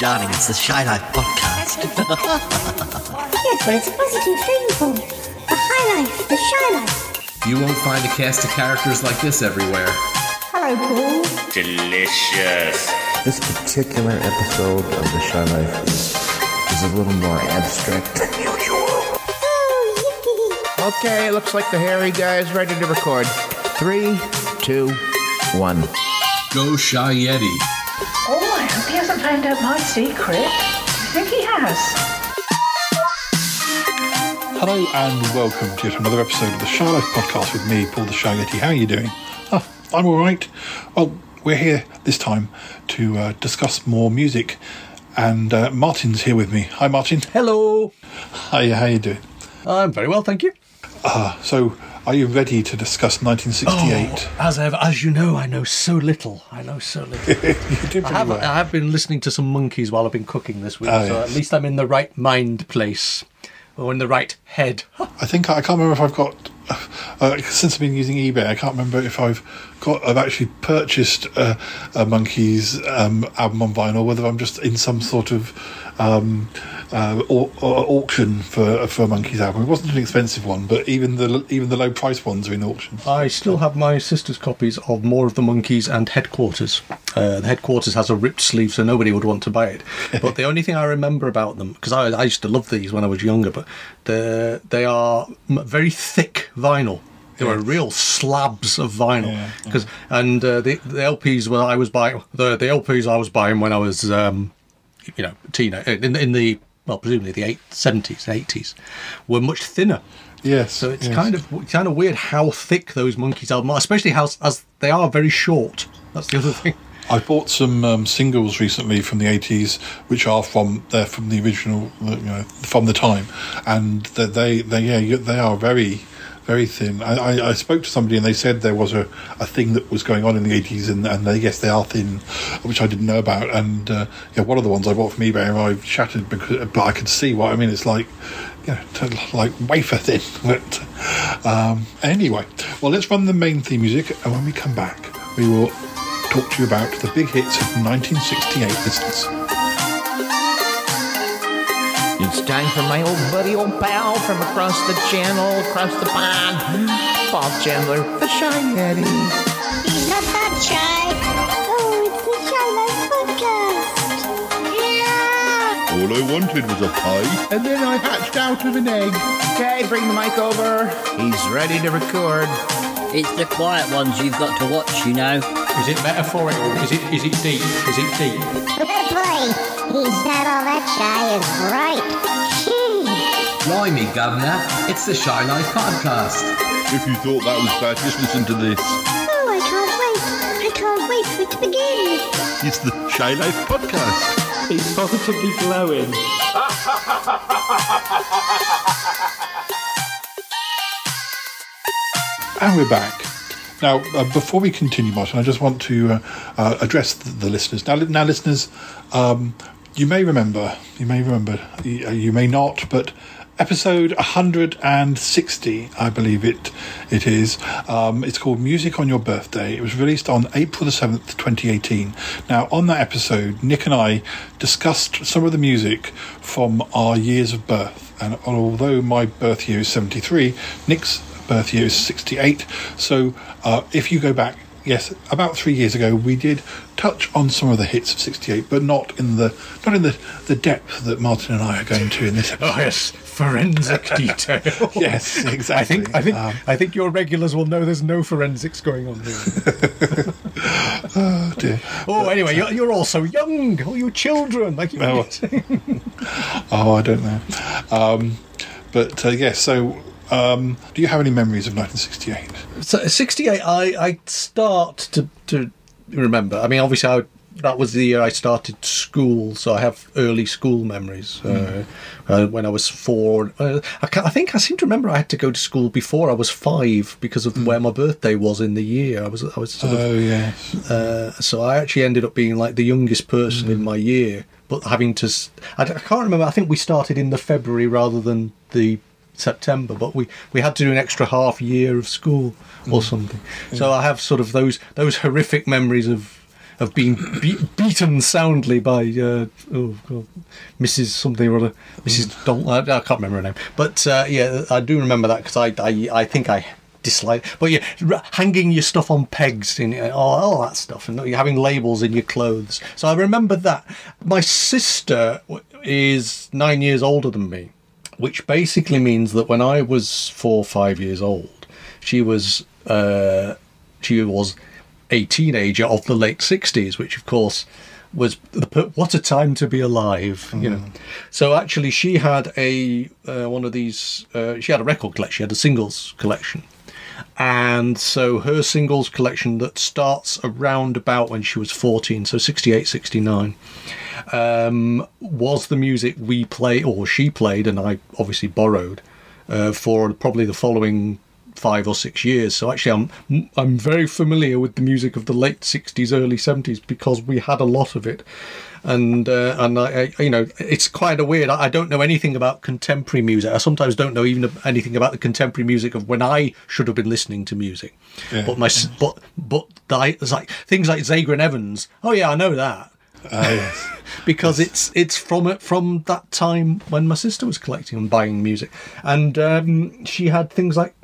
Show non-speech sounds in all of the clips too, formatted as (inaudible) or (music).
Darling, it's the Shy Life podcast. (laughs) Yeah, but it's a positive thing, Paul. The high life, the shy life. You won't find a cast of characters like this everywhere. Hello, Paul. Delicious. This particular episode of The Shy Life is, is a little more abstract than usual. Oh, Okay, looks like the hairy guy is ready to record. Three, two, one. Go Shy Yeti. Oh, I hope he hasn't found out my secret. I think he has. Hello and welcome to yet another episode of the Shy Life podcast with me, Paul the Shy Yeti. How are you doing? Oh, I'm all right. Well, we're here this time to uh, discuss more music, and uh, Martin's here with me. Hi, Martin. Hello. Hi, how you doing? I'm very well, thank you. Uh, so, are you ready to discuss 1968? As ever, as you know, I know so little. I know so little. (laughs) you did I, have, well. I have been listening to some Monkees while I've been cooking this week, Oh, so yes. at least I'm in the right mind place or in the right head. I think I can't remember if I've got uh, since I've been using eBay. I can't remember if I've got I've actually purchased uh, a Monkees um, album on vinyl. Whether I'm just in some sort of um, uh, au- auction for for a Monkees album. It wasn't an expensive one, but even the even the low price ones are in auction. I still have my sister's copies of More of the Monkees and Headquarters. Uh, the Headquarters has a ripped sleeve, so nobody would want to buy it. (laughs) But the only thing I remember about them, because I, I used to love these when I was younger, but the, they are very thick vinyl. They were real slabs of vinyl. Yeah, 'Cause- and uh, the, the LPs when I was buying the, the LPs I was buying when I was um, you know teenage in, in the well presumably the eight, 70s 80s were much thinner. Yes, So it's yes. kind of kind of weird how thick those Monkees are, especially how as they are very short. That's the other thing. I bought some um, singles recently from the eighties, which are from they're from the original, you know, from the time, and they they, they yeah they are very very thin. I, I, I spoke to somebody and they said there was a, a thing that was going on in the eighties, and and they, yes they are thin, which I didn't know about. And uh, yeah, one of the ones I bought from eBay arrived shattered because but I could see what I mean. It's like you know, like wafer thin. (laughs) But um, anyway, well, let's run the main theme music, and when we come back, we will talk to you about the big hits of 1968 listeners. It's time for my old buddy, old pal from across the channel, across the pond, Paul Chandler, the Shy Yeti. He's not that shy. Oh, it's the Shy Life podcast. Yeah. All I wanted was a pie. And then I hatched out of an egg. Okay, bring the mic over. He's ready to record. It's the quiet ones you've got to watch, you know. Is it metaphorical? Is it is it deep? Is it deep? Boy, he's not all that shy, is right. Gee. (laughs) Blimey, Governor, it's the Shy Life podcast. If you thought that was bad, just listen to this. Oh, I can't wait. I can't wait for it to begin. It's the Shy Life podcast. He's positively glowing. And we're back. Now, uh, before we continue, Martin, I just want to uh, uh, address the, the listeners. Now, now, listeners, um, you may remember, you may remember, you, uh, you may not, but episode 160, I believe it it is. Um, it's called Music on Your Birthday. It was released on April the 7th, 2018. Now, on that episode, Nick and I discussed some of the music from our years of birth. And although my birth year is 73, Nick's birth year is 68. So uh, if you go back, yes, about three years ago, we did touch on some of the hits of 68, but not in the not in the, the depth that Martin and I are going to in this episode. (laughs) Oh yes, forensic (laughs) detail. Yes, I exactly. think I think Um, I think your regulars will know there's no forensics going on here. (laughs) oh dear. oh, anyway, you're, you're all so young. Oh, you children, like you. Oh. Oh, I don't know. Um, but uh, yes, so um, do you have any memories of 1968? So 68, I, I start to, to remember. I mean, obviously, I that was the year I started school, so I have early school memories. Uh, uh, when I was four, uh, I, I think I seem to remember I had to go to school before I was five because of where my birthday was in the year. I was I was sort of Oh yes. uh, so I actually ended up being like the youngest person in my year, but having to. I can't remember. I think we started in the February rather than the September, but we, we had to do an extra half year of school or something. So I have sort of those those horrific memories of of being be- beaten soundly by uh, oh god, Mrs. something or other, Mrs. Dalton. I, I can't remember her name, but uh, yeah, I do remember that because I, I I think I dislike. But yeah, r- hanging your stuff on pegs and uh, all, all that stuff, and you're having labels in your clothes. So I remember that. My sister is nine years older than me, which basically means that when I was four or five years old, she was uh, she was a teenager of the late '60s, which of course was the what a time to be alive, you know. So actually, she had a uh, one of these. Uh, she had a record collection. She had a singles collection, and so her singles collection that starts around about when she was 14, so 68, 69 um, was the music we play or she played, and I obviously borrowed uh, for probably the following five or six years. So actually, I'm I'm very familiar with the music of the late '60s, early '70s because we had a lot of it. And uh, and I, I, you know, it's kind of weird. I I don't know anything about contemporary music. I sometimes don't know even anything about the contemporary music of when I should have been listening to music. Yeah. But my but but the, it's like things like Zager and Evans. Oh yeah, I know that (laughs) yes. because it's it's from it from that time when my sister was collecting and buying music, and um, she had things like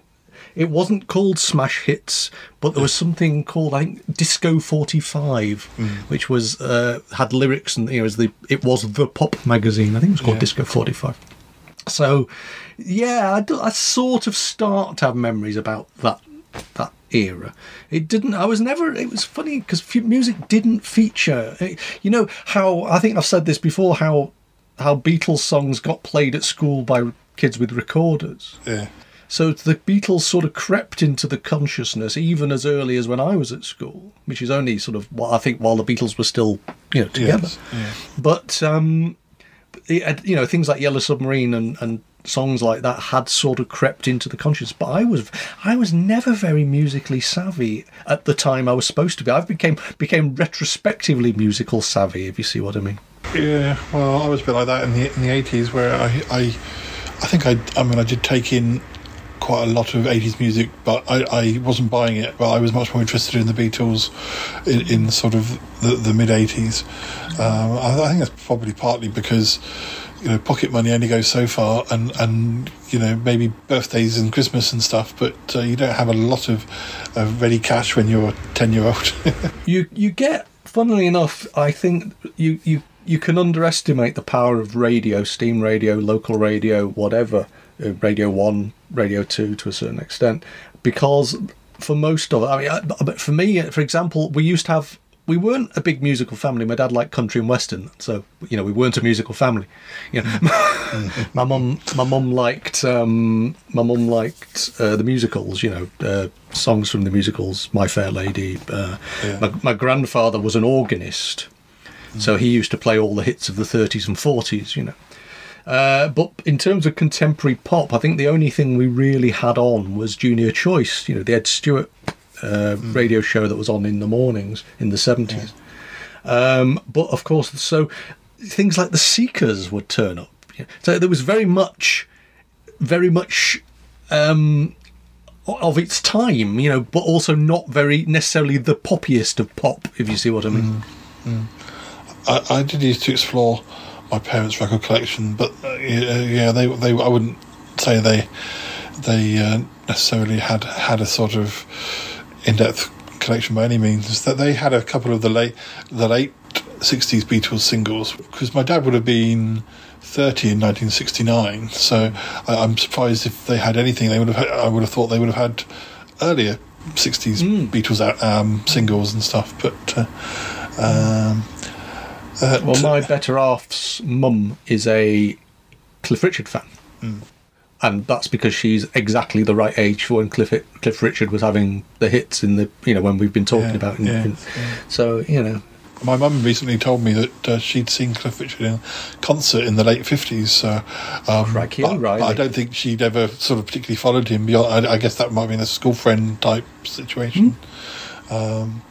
it wasn't called Smash Hits, but there was something called I think Disco Forty Five, which was uh, had lyrics and you know, it was the it was the pop magazine. I think it was called Yeah. Disco Forty Five. So, yeah, I, do, I sort of start to have memories about that that era. It didn't. I was never. It was funny because music didn't feature. eh, You know how I think I've said this before. How how Beatles songs got played at school by kids with recorders. Yeah. So the Beatles sort of crept into the consciousness even as early as when I was at school, which is only sort of what I think while the Beatles were still you know together. Yes. Yeah. But um, it you know things like Yellow Submarine and, and songs like that had sort of crept into the conscience. But I was I was never very musically savvy at the time I was supposed to be. I've became became retrospectively musical savvy, if you see what I mean. Yeah, well, I was a bit like that in the in the eighties, where I, I, I think I, I mean, I did take in quite a lot of eighties music, but I, I wasn't buying it. But I was much more interested in the Beatles, in, in sort of the, the mid eighties. Um, I, I think that's probably partly because you know pocket money only goes so far, and and you know maybe birthdays and Christmas and stuff, but uh, you don't have a lot of, of ready cash when you're ten year old. (laughs) You you get funnily enough, I think you you you can underestimate the power of radio, steam radio, local radio, whatever, uh, Radio One, Radio Two to a certain extent, because for most of it, I mean, but for me, for example, we used to have. We weren't a big musical family. My dad liked country and western, so you know we weren't a musical family. You know, (laughs) my mum, my mum liked, um, my mum liked uh, the musicals. You know, uh, songs from the musicals, My Fair Lady. Uh, Yeah. my, my grandfather was an organist, so he used to play all the hits of the 30s and 40s, you know. Uh, but in terms of contemporary pop, I think the only thing we really had on was Junior Choice, you know, the Ed Stewart uh, radio show that was on in the mornings in the 70s. Um, but of course, so things like the Seekers would turn up. So there was very much, very much um, of its time, you know, but also not very necessarily the poppiest of pop, if you see what I mean. I, I did used to explore my parents' record collection, but uh, yeah, yeah, they they I wouldn't say they they uh, necessarily had had a sort of in depth collection by any means. is That they had a couple of the late the late sixties Beatles singles because my dad would have been. 30 in 1969 so I, I'm surprised if they had anything they would have I would have thought they would have had earlier 60s Beatles um, singles and stuff but uh, um, uh, Well, my better half's mum is a Cliff Richard fan. And that's because she's exactly the right age for when Cliff, Cliff Richard was having the hits in the, you know, when we've been talking Yeah, about. In, yeah, in- So, you know, my mum recently told me that uh, she'd seen Cliff Richard in concert in the late fifties. So, um, Crikey, but, but I don't think she'd ever sort of particularly followed him beyond. I, I guess that might have been a school friend type situation. Hmm. Um,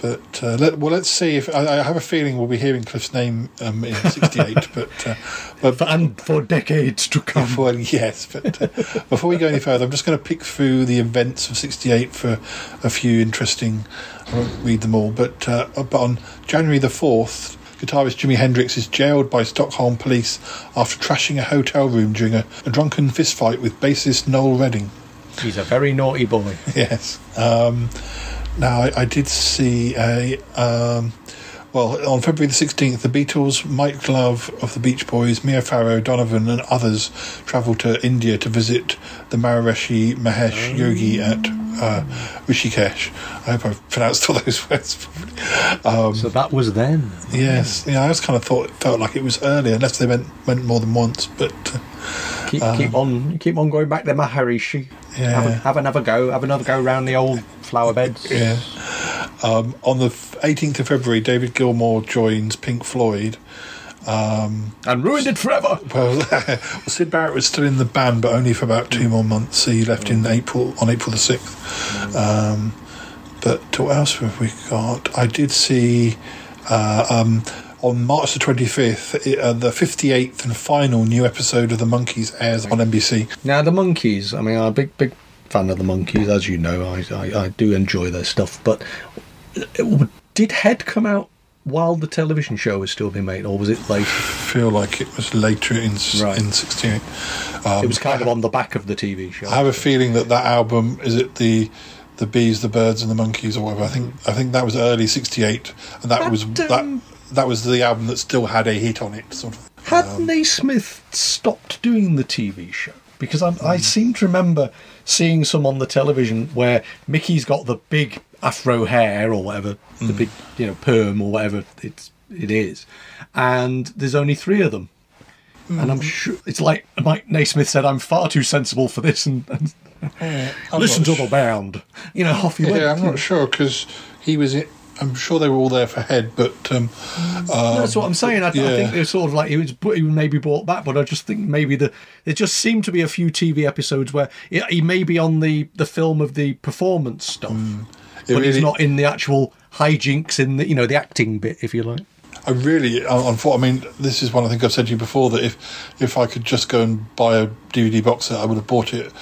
but uh, let, well, let's see if I, I have a feeling we'll be hearing Cliff's name um, in (laughs) '68. but uh, but and for decades to come. well, yes. But uh, before we go any further, I'm just going to pick through the events of '68 for a few interesting. I won't read them all, but uh, but on January the fourth. Guitarist Jimi Hendrix is jailed by Stockholm police after trashing a hotel room during a, a drunken fistfight with bassist Noel Redding. He's a very naughty boy. (laughs) Yes. Um, now, I, I did see a. Um, well, on February the 16th, the Beatles, Mike Love of the Beach Boys, Mia Farrow, Donovan, and others travelled to India to visit the Maharishi Mahesh Yogi at uh, Rishikesh. I hope I've pronounced all those (laughs) words properly. Um, So that was then. yes, yeah, I just kind of thought it felt like it was earlier, unless they went went more than once. But uh, Keep, keep on, keep on going back to Maharishi. Yeah. Have, a, have another go. Have another go round the old flower beds. Yeah. Um, on the 18th of February, David Gilmour joins Pink Floyd. Um, and ruined it forever. Well, (laughs) well, Syd Barrett was still in the band, but only for about two more months. He left in April on April the sixth. Um, but what else have we got? I did see uh, um, on March the twenty fifth, uh, the fifty eighth and final new episode of the Monkees airs on NBC. Now the Monkees. I mean, I'm a big, big fan of the Monkees, as you know. I, I, I do enjoy their stuff. But uh, did Head come out while the television show was still being made, or was it later? I feel like it was later in Right. in sixty eight. Um, it was kind of on the back of the TV show. I have a feeling that that album is it the the bees, the birds, and the Monkees, or whatever. I think I think that was early '68, and that was that that was the album that still had a hit on it. Sort of. Had um, Nesmith stopped doing the TV show? Because I, I seem to remember seeing some on the television where Mickey's got the big afro hair or whatever, the hmm. big you know perm or whatever it's it is, and there's only three of them. And I'm hmm. sure it's like Mike Nesmith said, "I'm far too sensible for this," and, and listen to the band. You know, off you Yeah, went. I'm not sure because he was. I'm sure they were all there for head, but um, um, That's what I'm saying. I, I yeah. think it's sort of like he was he maybe brought back, but I just think maybe the there just seemed to be a few TV episodes where he, he may be on the the film of the performance stuff, Mm. But he's not in the actual hijinks in the you know the acting bit, if you like. I really, I, I mean, this is one I think I've said to you before that if if I could just go and buy a DVD box set, I would have bought it.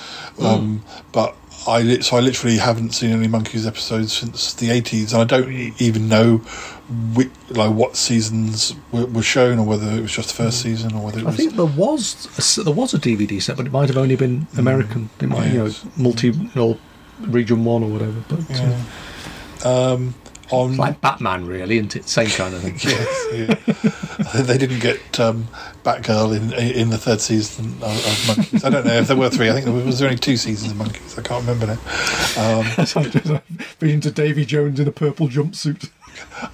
Um, But I lit- so I literally haven't seen any Monkees episodes since the eighties, and I don't even know which, like what seasons were, were shown, or whether it was just the first season, or whether it I was. think there was a, there was a DVD set, but it might have only been American. It might you know yes. multi or region one or whatever. But uh, um, on it's like Batman, really, isn't it? Same kind of thing. (laughs) yes, yeah. (laughs) they didn't get um, Batgirl in in the third season of, of Monkees. I don't know if there were three. I think there was, was there only two seasons of Monkees. I can't remember now. Um, (laughs) That's like just being to Davy Jones in a purple jumpsuit.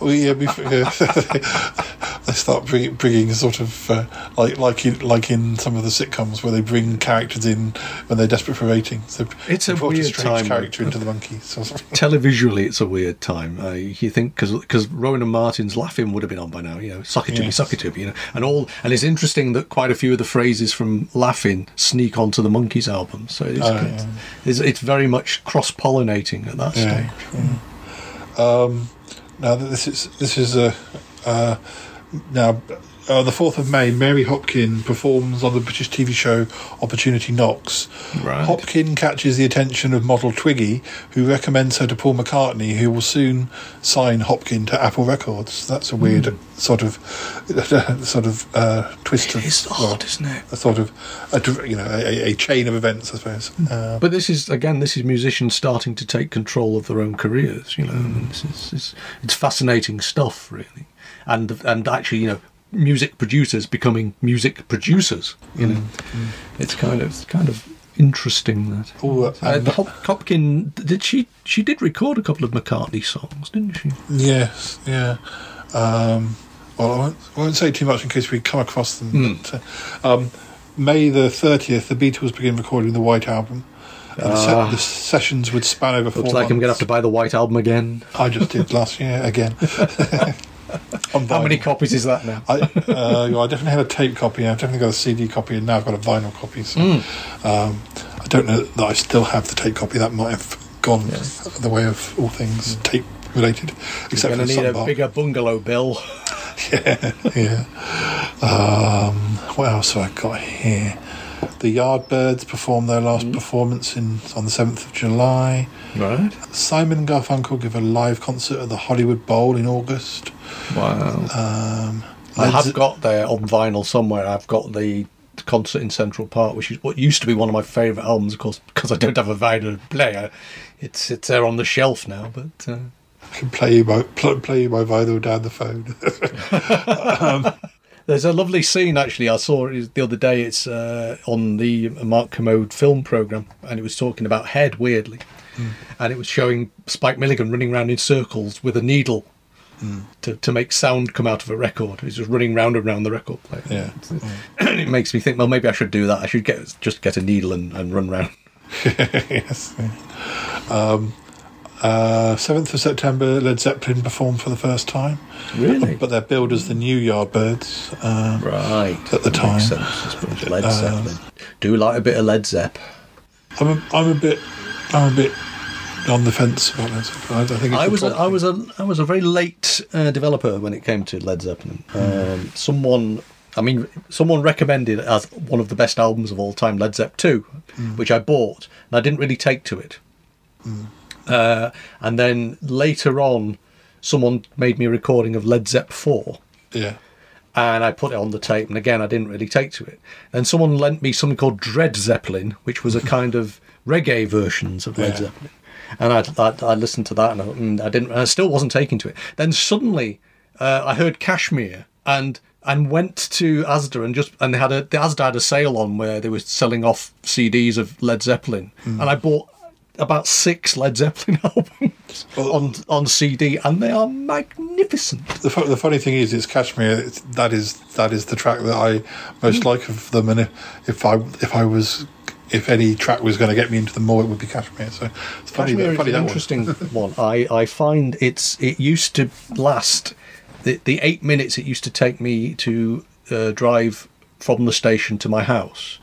Well, yeah, before, yeah. (laughs) they start bringing, bringing sort of uh, like like in like in some of the sitcoms where they bring characters in when they're desperate for ratings. They It's a weird strange time, character into the Monkees. (laughs) Televisually, it's a weird time. Uh, you think because because Rowan and Martin's Laugh-In would have been on by now. You know, suck it to me, suck it to me. You know, and all. And it's interesting that quite a few of the phrases from Laugh-In sneak onto the Monkees album. So it's, Oh, it's, yeah. it's, it's very much cross pollinating at that Yeah. stage. Um, now that this is this is a uh, now uh, the fourth of May. Mary Hopkin performs on the British TV show Opportunity Knocks. Right. Hopkin catches the attention of model Twiggy, who recommends her to Paul McCartney, who will soon sign Hopkin to Apple Records. That's a weird Hmm. sort of (laughs) sort of uh, twist of It's well, odd, isn't it? a sort of a, you know a, a chain of events, I suppose. Uh, But this is again, this is musicians starting to take control of their own careers. You know, Mm. and this is it's, it's fascinating stuff, really, and and actually, you know, music producers becoming music producers. You know, Mm, it's kind of it's kind of interesting that. Oh, uh, Uh, and- Hop- Hopkin did she she did record a couple of McCartney songs, didn't she? Yes, yeah. Um, well, I won't, I won't say too much in case we come across them. Hmm. But, uh, um, May the 30th, the Beatles begin recording the White Album. And the, se- the sessions would span over four Ah. Looks like I'm going to have to buy the White Album again. I just did last year again. (laughs) How many copies is that now? I, uh, well, I definitely had a tape copy. I've definitely got a CD copy, and now I've got a vinyl copy. So Hmm. um, I don't know that I still have the tape copy. That might have gone the way of all things tape related, except You're going to need a bigger bungalow, Bill. (laughs) yeah. Um, what else have I got here? The Yardbirds performed their last performance in on the seventh of July. Right. Simon and Garfunkel give a live concert at the Hollywood Bowl in August. Wow. Um, I have got there on vinyl somewhere. I've got the concert in Central Park, which is what used to be one of my favourite albums, of course, because I don't have a vinyl player. It's it's there on the shelf now, but uh, I can play you my pl- play you my vinyl down the phone. (laughs) there's a lovely scene actually. I saw it the other day. It's uh, on the Mark Kermode film program, and it was talking about head weirdly, and it was showing Spike Milligan running around in circles with a needle. To, to make sound come out of a record, he's just running round and round the record player. yeah. and (clears throat) it makes me think, well, maybe I should do that. I should get just get a needle and, and run round. (laughs) yes. Um, uh, 7th of September, Led Zeppelin performed for the first time. Really? But they're billed as the new Yardbirds. Um, Right. At the That time. Led Uh, Zeppelin. Do like a bit of Led Zepp. I'm, a, I'm a bit, I'm a bit on the fence about Led Zeppelin. I, I think it's I was a, was a I was a very late uh, developer when it came to Led Zeppelin. Um, someone, I mean, someone recommended as one of the best albums of all time, Led Zepp Two, which I bought, and I didn't really take to it. Uh, and then later on, someone made me a recording of Led Zepp Four. Yeah. and I put it on the tape. And again, I didn't really take to it. And someone lent me something called Dread Zeppelin, which was a kind of reggae versions of Led Yeah. Zeppelin. And I, I, I listened to that, and I, and mm, I didn't. I still wasn't taking to it. Then suddenly, uh, I heard Kashmir, and and went to Asda and just and they had a the Asda had a sale on where they were selling off CDs of Led Zeppelin, mm. and I bought about six Led Zeppelin (laughs) albums on on CD, and they are magnificent. The, fu- the funny thing is, it's Kashmir. It's, that is that is the track that I most mm. like of them. And if, if I if I was if any track was going to get me into the more, it would be Kashmir. So it's funny. Kashmir that, is funny an that interesting (laughs) one. I, I find it's it used to last the the eight minutes it used to take me to uh, drive from the station to my house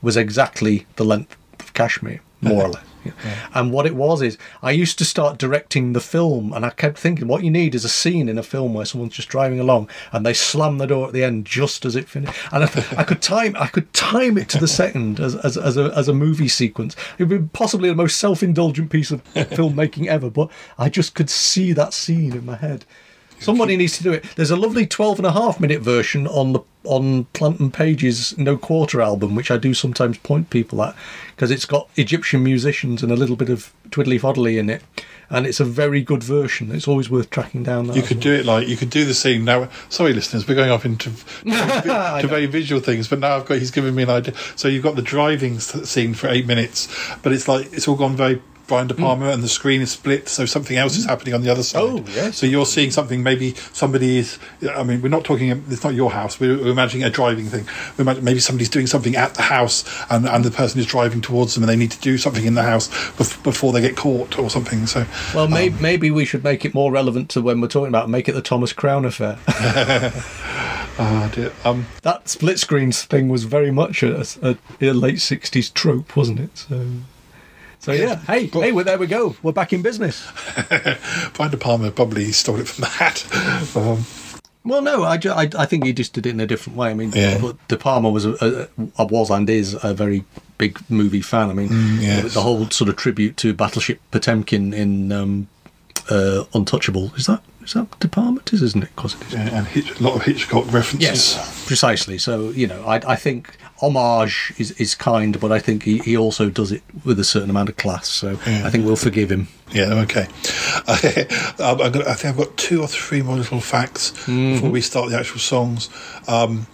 was exactly the length of Kashmir, more or (laughs) less. Yeah. And what it was is, I used to start directing the film, and I kept thinking, what you need is a scene in a film where someone's just driving along, and they slam the door at the end just as it finished. And I, (laughs) I could time, I could time it to the second as, as, as a as a movie sequence. It would be possibly the most self-indulgent piece of (laughs) filmmaking ever, but I just could see that scene in my head. Somebody needs to do it. There's a lovely 12 and a half minute version on the on Plant and Page's No Quarter album, which I do sometimes point people at because it's got Egyptian musicians and a little bit of twiddly foddly in it, and it's a very good version. It's always worth tracking down. That You could well. do it like you could do the scene now. Sorry, listeners, we're going off into (laughs) to, to very visual things, but now I've got he's given me an idea. So you've got the driving scene for eight minutes, but it's like it's all gone very Brian De mm. Palma, and the screen is split, so something else is mm. happening on the other side. Oh, yes. So you're seeing something. Maybe somebody is. I mean, we're not talking. It's not your house. We're, we're imagining a driving thing. We imagine maybe somebody's doing something at the house, and and the person is driving towards them, and they need to do something in the house bef- before they get caught or something. So Well, maybe, um, maybe we should make it more relevant to when we're talking about make it the Thomas Crown affair. (laughs) Ah, dear. Um, that split screens thing was very much a, a, a late 60s trope, wasn't it? So. So yeah, hey, hey, well, there we go. We're back in business. Brian De Palma probably stole it from the hat. (laughs) Um, Well, no, I, I, I think he just did it in a different way. I mean, Yeah. but De Palma was a, a, was and is a very big movie fan. I mean, Mm, yes. the whole sort of tribute to Battleship Potemkin in um, uh, Untouchable is that is that De Palma? It is, isn't it? Of course it is. yeah, and Hitch, a lot of Hitchcock references. Yes, precisely. So you know, I, I think homage is, is kind, but I think he, he also does it with a certain amount of class. So I think we'll forgive him. Yeah, okay. (laughs) got, I think I've got two or three more little facts Mm-hmm. before we start the actual songs. Um,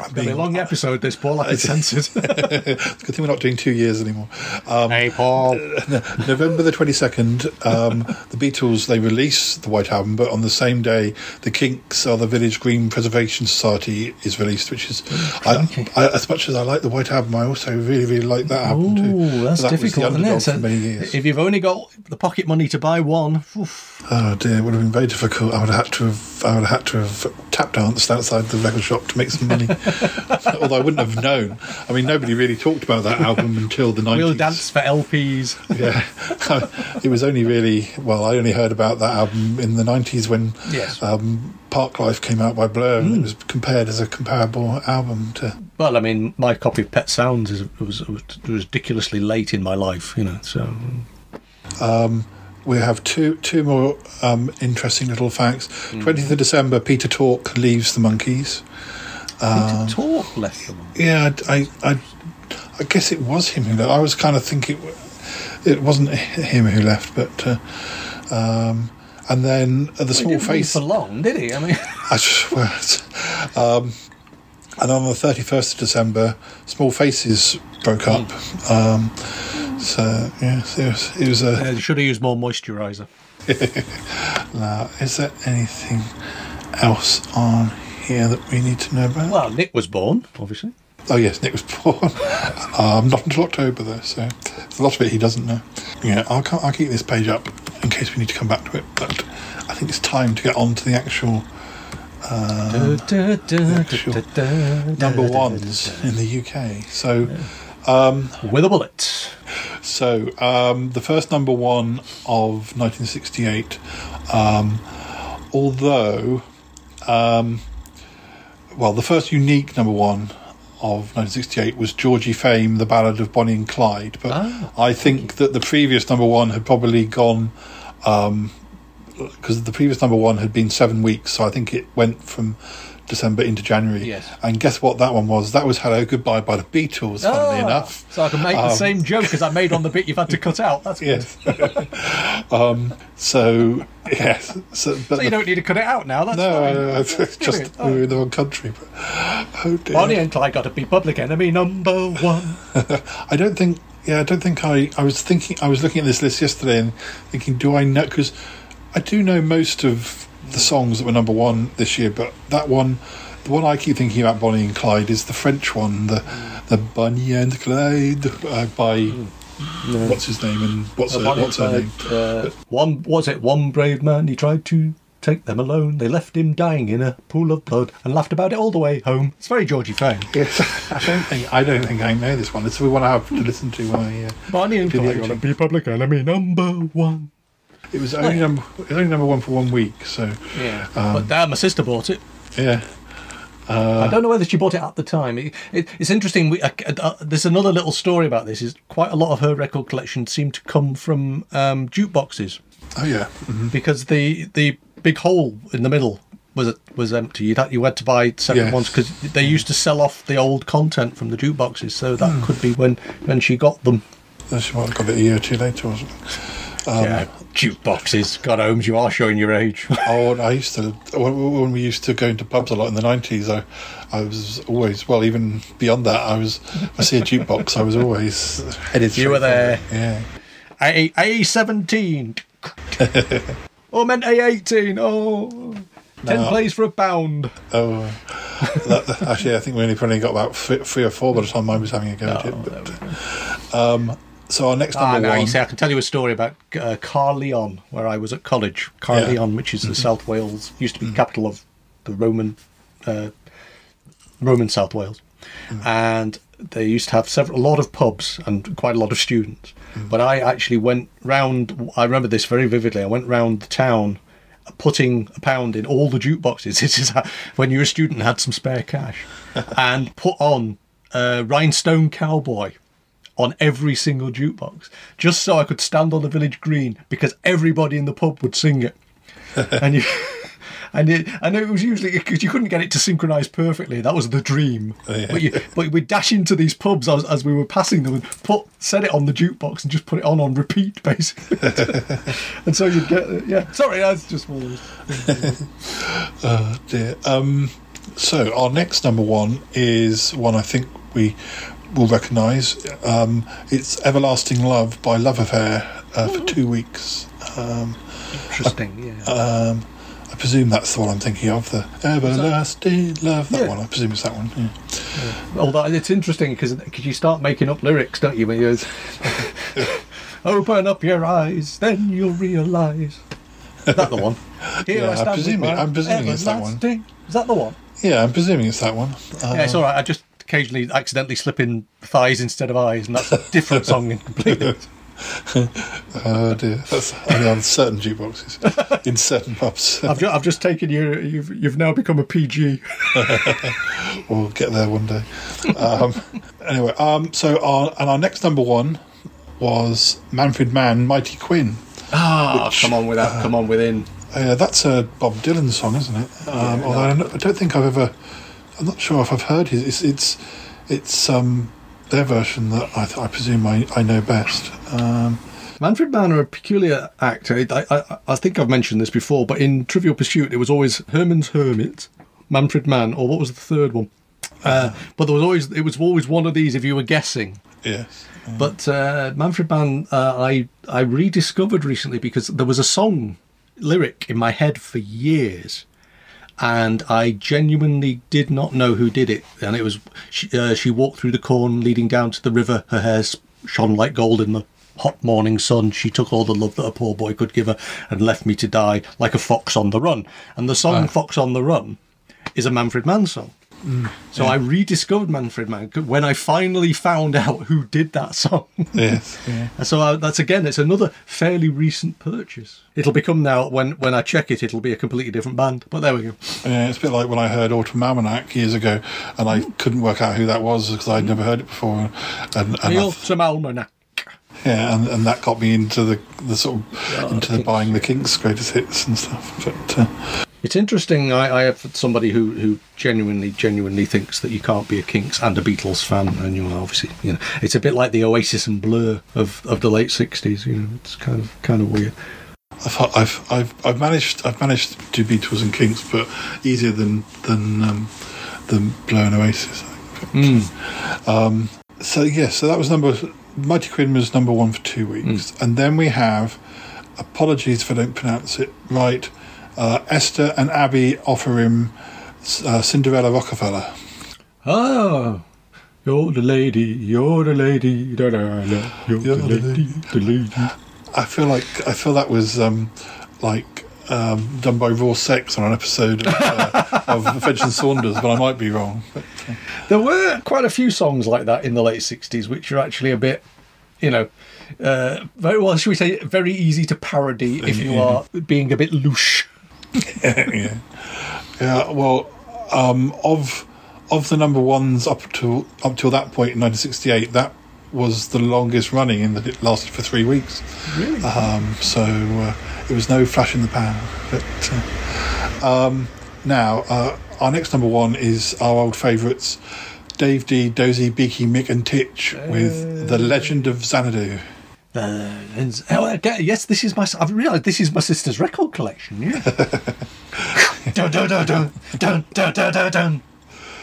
It's been a long episode, this Paul. I can sense it. It's good thing we're not doing two years anymore. Um, hey, Paul. (laughs) November the 22nd, um, the Beatles, they release the White Album, but on the same day, the Kinks Are the Village Green Preservation Society is released, which is, I, I, as much as I like the White Album, I also really, really like that album too. Ooh, that's that difficult, isn't it? For many years. if you've only got the pocket money to buy one, oof, Oh dear, it would have been very difficult. I would have had to have I would have had to have tap danced outside the record shop to make some money. (laughs) (laughs) Although I wouldn't have known. I mean, nobody really talked about that album until the 90s. We'll dance for LPs. (laughs) yeah, it was only really well. I only heard about that album in the nineties when Yes. um, Parklife came out by Blur, and it was compared as a comparable album to. Well, I mean, my copy of Pet Sounds is, was, was ridiculously late in my life, you know. So Um, we have two two more um, interesting little facts. Twentieth of December, Peter Tork leaves the Monkees. Um, Peter Tork left them. Yeah, I, I, I guess it was him who left. I was kind of thinking it wasn't him who left, but. Uh, um, and then uh, the He small didn't face. for long, did he? I mean, (laughs) I swear. (laughs) Um, and on the 31st of December, Small Faces broke up. Um, so, yeah, it was, it was a. uh, should have used more moisturiser. (laughs) Now, is there anything else on here that we need to know about? Well, Nick was born, obviously. Oh, yes, Nick was (laughs) born. um, not until October, though, so there's a lot of it he doesn't know. Yeah, I'll, I'll keep this page up in case we need to come back to it, but I think it's time to get on to the actual da, number ones in the UK. So. Um, With a bullet. So, um, the first number one of 1968, um, although, um, well, the first unique number one of 1968 was Georgie Fame, The Ballad of Bonnie and Clyde. But Ah. I think that the previous number one had probably gone, because the previous number one had been seven weeks, so I think it went from December into January. Yes. And guess what that one was? That was Hello Goodbye by the Beatles, funnily Ah, enough. So I can make the Um, same joke as I made on the bit you've had to cut out. That's. Yes. (laughs) um, so yes. So, but So you the- don't need to cut it out now. That's no, fine. I, I, it's just we were in the wrong country. But, oh dear. Bonnie and Clyde got to be public enemy number one. (laughs) I don't think. Yeah, I don't think I. I was thinking. I was looking at this list yesterday and thinking, do I know? Because I do know most of the songs that were number one this year, but that one, the one I keep thinking about, Bonnie and Clyde, is the French one, the the Bonnie and Clyde uh, by what's his name and what's her, what's her name? Uh, one was it one brave man? He tried to take them alone. They left him dying in a pool of blood and laughed about it all the way home. It's very Georgie Fame. (laughs) Yes, I don't think I don't think I know this one. It's the one I have to listen to when I. Uh, Bonnie and Clyde editing. gonna be public enemy number one. It was only number. It was only number one for one week. So Yeah, Um, but uh, my sister bought it. yeah. I don't know whether she bought it at the time. It, it, it's interesting. We, uh, uh, there's another little story about this. Is quite a lot of her record collection seemed to come from um, jukeboxes Oh yeah. Mhm. because the the big hole in the middle was was empty. You had you had to buy separate Yes. ones because they used to sell off the old content from the jukeboxes. So that could be when when she got them. That's what I got it a year or two later, wasn't it? Um, yeah, jukeboxes. God, Holmes, you are showing your age. (laughs) Oh, I used to when when we used to go into pubs a lot in the nineties. I, I was always well, even beyond that, I was. I see a jukebox. I was always (laughs) headed. You were there. Yeah. A A seventeen. (laughs) oh, meant A eighteen. Oh. Ten No. plays for a pound. Oh, that, actually, I think we only probably got about three, or four by the time I was having a go at it. But, um, so our next Ah, number now one. you see, I can tell you a story about uh, Caerleon, where I was at college. Caerleon, which is the South Wales, used to be the capital of the Roman, uh, Roman South Wales, and they used to have several, a lot of pubs and quite a lot of students. But I actually went round. I remember this very vividly. I went round the town. Putting a pound in all the jukeboxes. (laughs) This is when you're a student and had some spare cash, (laughs) and put on uh, Rhinestone Cowboy on every single jukebox, just so I could stand on the village green because everybody in the pub would sing it, (laughs) and you. (laughs) And it, and it was usually because you couldn't get it to synchronise perfectly. That was the dream. yeah. But, you, but we'd dash into these pubs as, as we were passing them and put set it on the jukebox and just put it on on repeat, basically. (laughs) and so you'd get yeah. Sorry, that's just one of those. Oh dear. Um, so our next number one is one I think we will recognise. Um, it's "Everlasting Love" by Love Affair uh, for two weeks. Um, Interesting. Yeah. um, I presume that's the one I'm thinking of. The "Everlasting Love." That Yeah. one. I presume it's that one. Yeah. Although it's interesting because you start making up lyrics, don't you? When you (laughs) (laughs) open up your eyes, then you'll realise. Is that the one? (laughs) Here Yeah, I I'm presuming- I'm presuming it's that one. Is that the one? Yeah, I'm presuming it's that one. Uh, yeah, it's all right. I just occasionally accidentally slip in thighs instead of eyes, and that's a different song completely. (laughs) Oh dear, that's only on certain jukeboxes in certain pubs. I've, ju- I've just taken you. You've you've now become a PG. (laughs) we'll get there one day. Um, anyway, um, so our and our next number one was Manfred Mann, Mighty Quinn. Ah, Which, come on with that. come on within. Uh, that's a Bob Dylan song, isn't it? Um, although I don't, I don't think I've ever. I'm not sure if I've heard his. It's it's, it's um, their version that I, I presume I, I know best. Um, Manfred Mann are a peculiar actor. I, I, I think I've mentioned this before, but in Trivial Pursuit, it was always Herman's Hermit, Manfred Mann, or what was the third one? Uh, but there was always it was always one of these if you were guessing. yes. But uh, Manfred Mann, uh, I I rediscovered recently because there was a song lyric in my head for years, and I genuinely did not know who did it. And it was she, uh, she walked through the corn leading down to the river. Her hair shone like gold in the hot morning sun. She took all the love that a poor boy could give her and left me to die like a fox on the run. And the song "Fox on the Run" is a Manfred Mann song. So I rediscovered Manfred Mann when I finally found out who did that song. (laughs) Yes. And so I, that's again, it's another fairly recent purchase. It'll become now when when I check it, it'll be a completely different band. But there we go. Yeah, it's a bit like when I heard Autumn Almanac years ago, and I couldn't work out who that was because I'd never heard it before, and, and The I- Autumn Almanac. yeah, and, and that got me into the the sort of into the buying the Kinks greatest hits and stuff. But uh, It's interesting. I, I have somebody who, who genuinely, genuinely thinks that you can't be a Kinks and a Beatles fan, and you know, obviously, you know, it's a bit like the Oasis and Blur of, of the late '60s. You know, it's kind of kind of weird. I've, I've I've I've managed I've managed to do Beatles and Kinks, but easier than than um, than Blur and Oasis. I think. But, um, so yeah, so that was number Mighty Quinn was number one for two weeks, and then we have apologies if I don't pronounce it right. Uh, Esther and Abi Ofarim uh, Cinderella Rockefeller. Oh, you're the lady, you're the lady, da, da, da, you're, You're the lady, the lady. I feel like I feel that was um, like um, done by Raw Sex on an episode of, uh, of French and Saunders, but I might be wrong. But, uh, There were quite a few songs like that in the late '60s, which are actually a bit, you know, uh, very well. Should we say very easy to parody if you are being a bit louche. (laughs) yeah, yeah. Well, um, of of the number ones up to up till that point in 1968, that was the longest running in that it lasted for three weeks. Really? Um, so uh, it was no flash in the pan. But uh, um, now uh, our next number one is our old favourites. Dave Dee, Dozy, Beaky, Mick, and Titch with The Legend of Xanadu. Oh, uh, yes, this is my. I've realised this is my sister's record collection. Yeah. dun.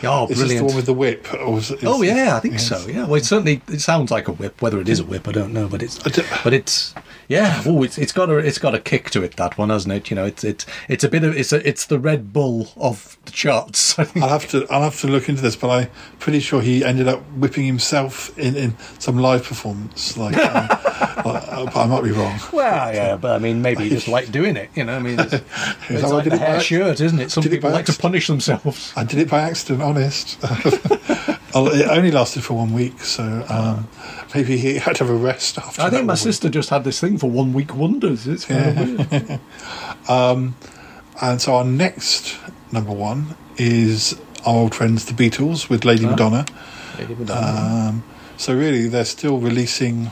Oh, brilliant! Is this the one with the whip? Oh yeah, I think yes. so. Yeah, well, it certainly it sounds like a whip. Whether it is a whip, I don't know, but it's but it's yeah. Oh, it's it's got a it's got a kick to it. That one, hasn't it? You know, it's it's it's a bit of it's a, it's the Red Bull of the charts. (laughs) I'll have to I'll have to look into this, but I'm pretty sure he ended up whipping himself in, in some live performance. Like, um, (laughs) uh, but I might be wrong. Well, yeah, but I mean, maybe you just like doing it. You know, I mean, it's, (laughs) it's like the it hair shirt, isn't it? Some it people by like to punish themselves. I did it by accident, honest. It only lasted for one week, so um, maybe he had to have a rest after. I that think my one week. sister just had this thing for one week wonders. It's kind of weird. (laughs) And so our next number one is our old friends, the Beatles, with Lady Madonna. Um, so really, they're still releasing.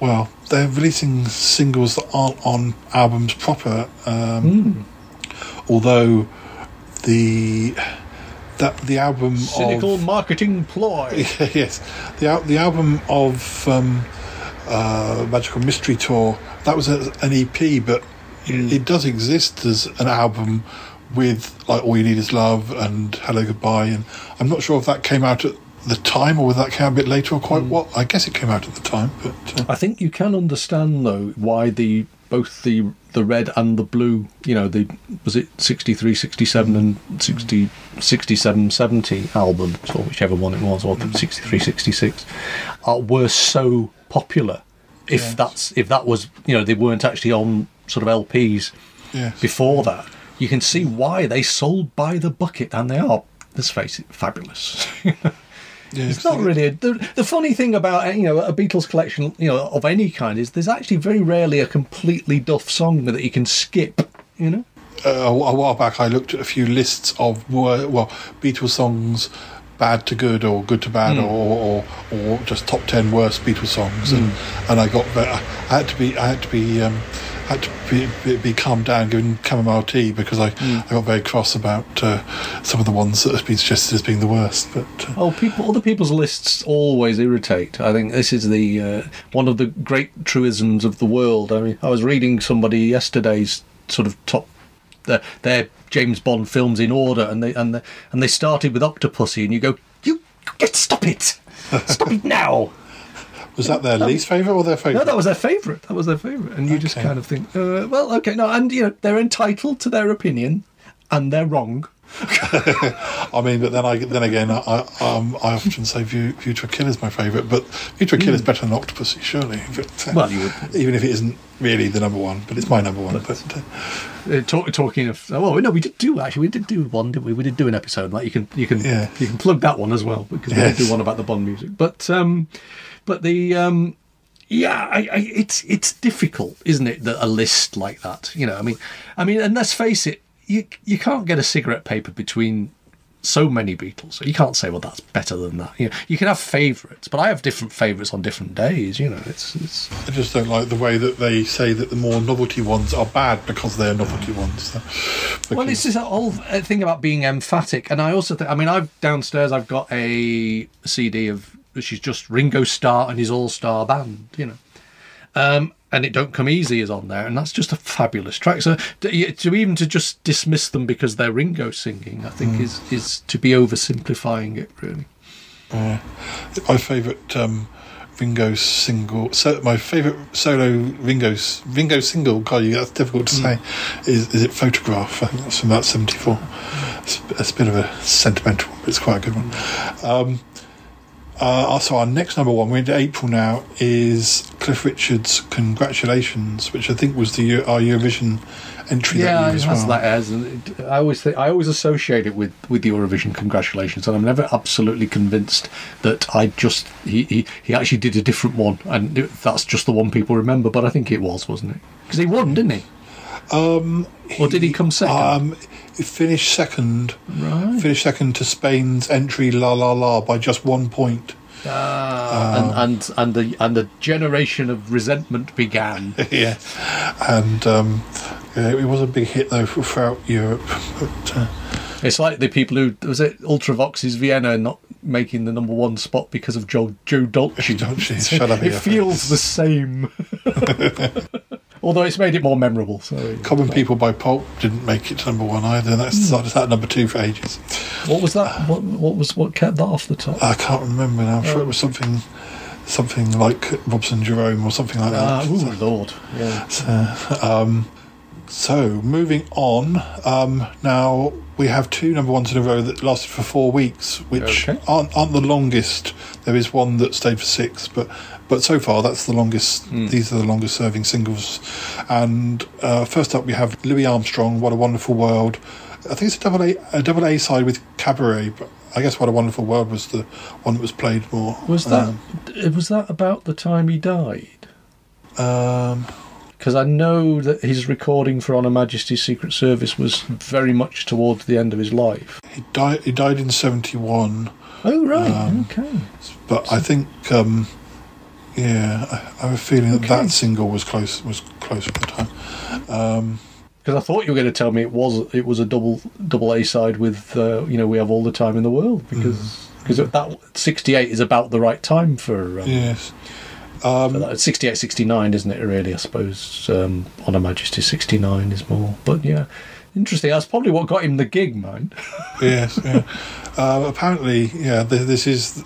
Well, they're releasing singles that aren't on albums proper. Um, Although the that the album of Cynical of marketing ploy. (laughs) yes, the the album of um, uh, Magical Mystery Tour that was a, an EP, but it, it does exist as an album with like All You Need Is Love and Hello Goodbye, and I'm not sure if that came out at the time or whether that came out a bit later or quite what. I guess it came out at the time, but uh, I think you can understand though why the both the the red and the blue, you know, the was it 63, 67 and 60, 67, 70 albums or whichever one it was, or 63, 66, uh, were so popular. If Yes. that's if that was you know they weren't actually on sort of LPs. Yes. before that, you can see why they sold by the bucket, and they are, let's face it, fabulous. (laughs) Yeah, It's not really a, the, the funny thing about you know a Beatles collection you know of any kind is there's actually very rarely a completely duff song that you can skip. You know. uh, a while back, I looked at a few lists of well Beatles songs, bad to good or good to bad, Hmm. or, or or just top ten worst Beatles songs, and, and I got I had to be I had to be um, had to be, be, be calmed down, given chamomile tea because I, Hmm. I got very cross about uh, some of the ones that have been suggested as being the worst. But uh, Oh, people! Other people's lists always irritate. I think this is the uh, one of the great truisms of the world. I mean, I was reading somebody yesterday's sort of top their, their James Bond films in order, and they and they, and they started with Octopussy, and you go, you get stop it, stop it (laughs) now. Was that their least favourite or their favourite? No, that was their favourite. That was their favourite, and you just kind of think, uh, well, okay, no, and you know they're entitled to their opinion, and they're wrong. (laughs) I mean, but then I then again, I um, I often say View, View to a Kill is my favourite, but View to a Kill is better than Octopussy, surely. But, uh, Hmm. Well, you would- even if it isn't really the number one, but it's my number one. But, uh, Uh, talk, talking of, oh no, we did do actually, we did do one, did we? We did do an episode like you can you can Yeah. you can plug that one as well because we Yes. did do one about the Bond music. But um, but the um, yeah, I, I, it's it's difficult, isn't it? That a list like that, you know, I mean, I mean, and let's face it, you you can't get a cigarette paper between so many Beatles. So you can't say, well, that's better than that. You know, you can have favourites, but I have different favourites on different days. You know, it's it's I just don't like the way that they say that the more novelty ones are bad because they're novelty ones. So- Well, because- it's this whole thing about being emphatic, and I also think. I mean, I've downstairs. I've got a CD of is just Ringo Starr and his All Star Band. You know, um, and it don't come easy is on there, and that's just a fabulous track. So to, to even to just dismiss them because they're Ringo singing, I think is is to be oversimplifying it really. my favourite um, Ringo single, so my favourite solo Ringo Ringo single. God, you- that's difficult to say. Is is it Photograph? I think that's from about seventy four. It's, it's a bit of a sentimental, but it's quite a good one. Um, uh, so our next number one, we're into April now, is Cliff Richard's "Congratulations," which I think was the our Eurovision entry that Yeah, year it as well. that as, I always think I always associate it with with the Eurovision. Congratulations, and I'm never absolutely convinced that I just he he, he actually did a different one, and that's just the one people remember. But I think it was, wasn't it? Because he won, didn't he? Um, Or did he come second? Um, he finished second. Right. Finished second to Spain's entry La La La by just one point. and and and the and the generation of resentment began. (laughs) yeah, and um, yeah, it was a big hit though for, throughout Europe. But, uh, It's like the people who was it Ultravox's Vienna not making the number one spot because of Joe Joe Dolce. (laughs) Dolce, (laughs) shut up, it feels the same. Although it's made it more memorable. So Common People by Pulp didn't make it to number one either. That's Hmm. started at number two for ages. What was that? What what was what kept that off the top? I can't remember now. I'm Oh. sure it was something, something like Robson Jerome or something like Ah, that. ooh, Lord. Yeah. So, um, so moving on. Um, now we have two number ones in a row that lasted for four weeks, which Okay. aren't aren't the longest. There is one that stayed for six, but but so far that's the longest. Hmm. These are the longest serving singles. And uh, first up we have Louis Armstrong. What a wonderful world. I think it's a double A a double A side with Cabaret, but. I guess what a wonderful world was the one that was played more. Was that Um, was that about the time he died? um, Because I know that his recording for On Her Majesty's Secret Service was very much towards the end of his life. he died. He died in seventy one. Oh right, Um, okay. But I think, um, yeah, I, I have a feeling that Okay. that single was close was close at the time. Um, Because I thought you were going to tell me it was it was a double double A side with uh, you know we have all the time in the world because because that sixty eight is about the right time for um, yes, for that. 68, 69, isn't it? Really, I suppose um, on Her Majesty sixty nine is more. But yeah, interesting. That's probably what got him the gig, man. (laughs) yes. Yeah. uh, apparently, yeah. Th- this is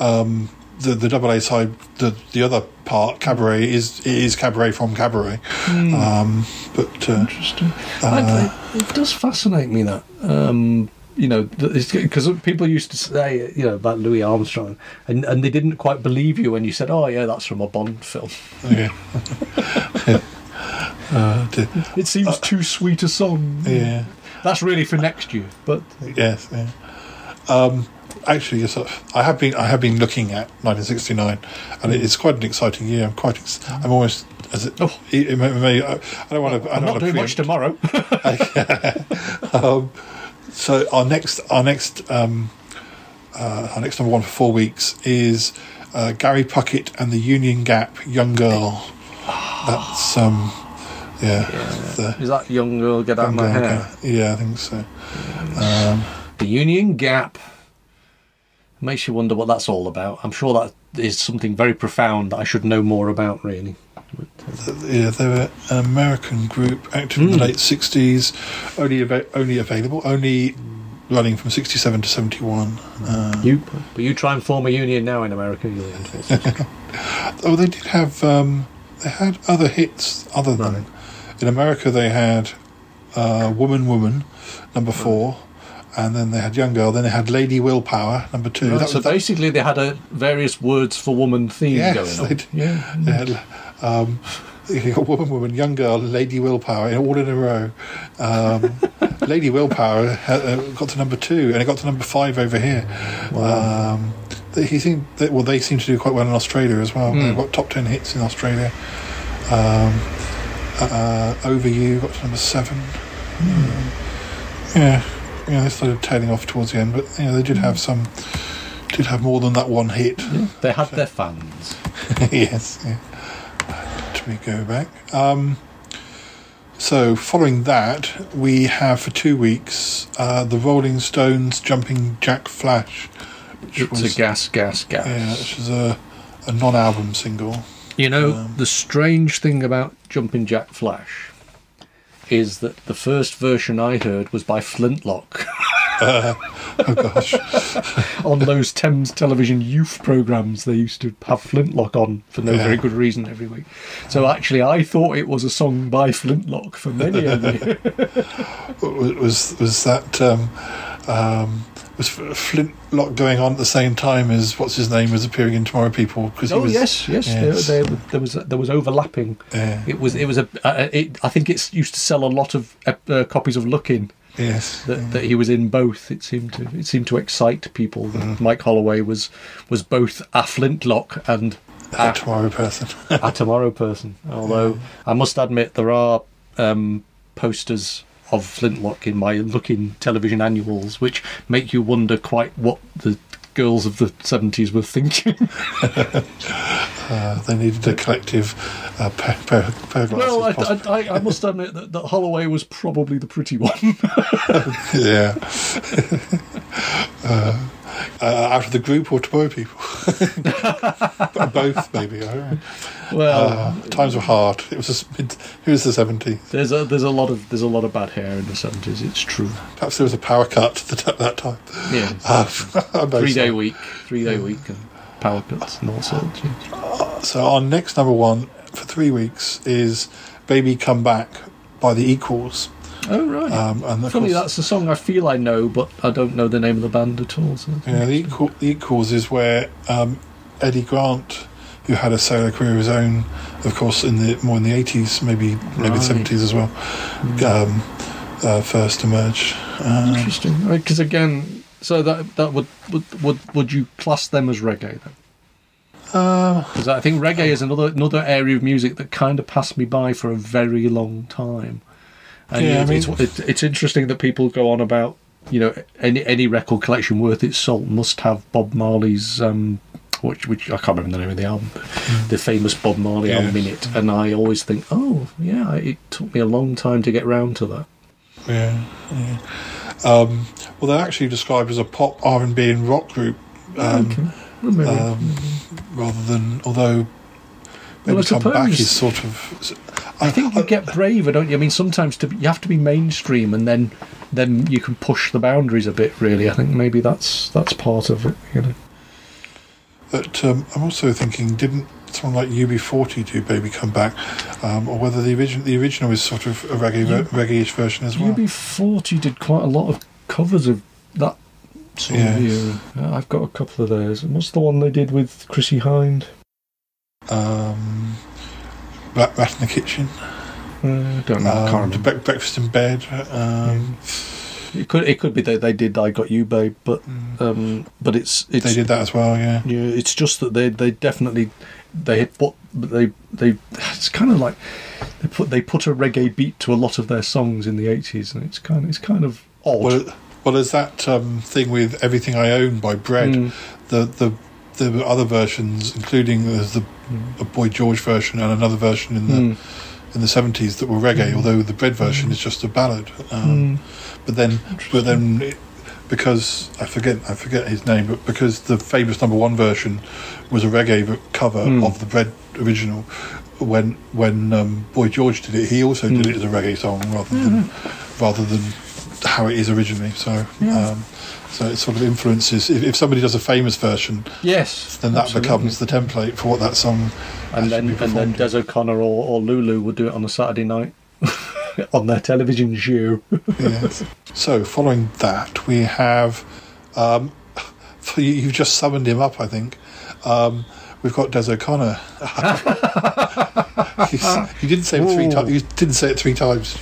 um, the the double A side. The the other part, Cabaret, is is Cabaret from Cabaret. Um, but uh, Interesting. I- it does fascinate me that. Um, you know, because people used to say, you know, about Louis Armstrong, and, and they didn't quite believe you when you said, "Oh, yeah, that's from a Bond film." yeah. (laughs) Uh, It seems too sweet a song. yeah. That's really for next year, but Yes. Yeah. Um, actually, yes, I have been. I have been looking at 1969, and it- it's quite an exciting year. I'm quite. Ex- I'm almost. As it, Oh. it, it may, may- I don't want to. I I'm don't not want doing much tomorrow. (laughs) um, so our next, our next, um, uh, our next number one for four weeks is uh, Gary Puckett and the Union Gap, Young Girl. That's um, yeah, the Is that young girl get out of Young my Girl, hair? yeah, I think so. Um, The Union Gap makes you wonder what that's all about. I'm sure that is something very profound that I should know more about. Really, yeah, they were an American group active in the late '60s, only ava- only available, only running from '67 to '71. Uh, you but you try and form a union now in America. You'll (laughs) oh, they did have. Um, they had other hits other than Right. in America. They had uh, "Woman, Woman," number four, and then they had "Young Girl." Then they had "Lady Willpower," number two. Right, so that- basically, they had a various words for woman theme Yes, going on. Yeah, They had um, (laughs) you got woman, woman, young girl, lady willpower, all in a row. Um, (laughs) lady willpower had, uh, got to number two, and it got to number five over here. Um, he seemed, they, well, they seem to do quite well in Australia as well. They've got top ten hits in Australia. Um, uh, Over You got to number seven. Um, yeah, yeah, they started tailing off towards the end, but you know, they did have some. Did have more than that one hit. they had their fans. (laughs) yes. Yeah. Let me go back. Um, so, following that, we have for two weeks uh, the Rolling Stones Jumping Jack Flash, which It's was a gas, gas, gas. yeah, which was a, a non-album single. You know, Um, the strange thing about Jumping Jack Flash is that the first version I heard was by Flintlock (laughs) Oh gosh, (laughs) on those Thames television youth programs. They used to have Flintlock on for no Yeah. very good reason every week. So actually, I thought it was a song by Flintlock for many a year. (laughs) was was that um, um, was Flintlock going on at the same time as what's his name was appearing in Tomorrow People? Because oh yes, yes, yes. There, there, there was there was overlapping. Yeah. It was it was a uh, it, I think it's used to sell a lot of uh, copies of Look-In. yes, that, that he was in both. It seemed to it seemed to excite people. that Mike Holloway was was both a Flintlock and a a, Tomorrow person. (laughs) a Tomorrow person. Although (laughs) I must admit there are um, posters of Flintlock in my Look-In television annuals, which make you wonder quite what the girls of the seventies were thinking. (laughs) Uh, they needed a collective uh, pair, pair, pair of glasses. well, I. I, I, I must admit that, that Holloway was probably the pretty one. (laughs) (laughs) yeah. uh, uh, out of the group or tomorrow people? (laughs) Both, maybe. Well, Uh, times were hard. It was a, it was the seventies. there's a there's a lot of there's a lot of bad hair in the seventies. It's true. Perhaps there was a power cut (laughs) at that- time. Yeah. (laughs) Uh, three day week, three day week, and power cuts and all sorts. yeah. So our next number one for three weeks is "Baby Come Back" by the Equals. Oh right. Um, and Funny, course- that's a song I feel I know, but I don't know the name of the band at all. So Yeah, the, equal, the equals is where um, Eddie Grant, who had a solo career of his own, of course, in the more in the eighties, maybe maybe Right. seventies as well, um, uh, first emerged. Um, interesting. Because again, so that that would would would, would you class them as reggae then? uh, Because I think reggae is another another area of music that kind of passed me by for a very long time. And Yeah, I it's, mean- it's, it's interesting that people go on about you know any any record collection worth its salt must have Bob Marley's um, which which I can't remember the name of the album, but the famous Bob Marley Yes. album in it. And I always think, oh yeah, it took me a long time to get round to that. yeah, yeah. Um, well, they're actually described as a pop R and B and rock group, um, Maybe. um, rather than although. Well, Maybe come back is sort of. I think you get braver, don't you? I mean, sometimes to, you have to be mainstream, and then then you can push the boundaries a bit. Really, I think maybe that's that's part of it. You know. But um, I'm also thinking, didn't someone like UB40 do "Baby Come Back," um, or whether the original the original is sort of a reggae ver- reggae-ish version as well? UB40 did quite a lot of covers of that sort of Yes. Uh, I've got a couple of those. And What's the one they did with Chrissie Hynde? Um, Rat, Rat in the Kitchen. Uh, don't know. I can't Um, remember. Bre- Breakfast in Bed. Um, It could it could be that they did I Got You Babe, but um, but it's it's They did that as well, yeah. Yeah, it's just that they they definitely they put they they it's kind of like they put they put a reggae beat to a lot of their songs in the eighties, and it's kind of it's kind of odd. Well, well, there's that um, thing with "Everything I Own" by Bread. Mm. The the the other versions, including there's the a Boy George version and another version in the Mm. in the seventies that were reggae. Although the Bread version is just a ballad. Um, But then, but then, it, because I forget I forget his name, but because the famous number one version was a reggae cover Mm. of the Bread original. When when um, Boy George did it, he also did it as a reggae song rather than rather than how it is originally. So, um, so it sort of influences. If, if somebody does a famous version, yes, then that absolutely. becomes the template for what that song. and then and then Des O'Connor or, or Lulu would do it on a Saturday night (laughs) on their television show. yes. So, following that, we have. Um, (laughs) you, you've just summoned him up, I think. Um, we've got Des O'Connor. You (laughs) didn't say it three times. You didn't say it three times.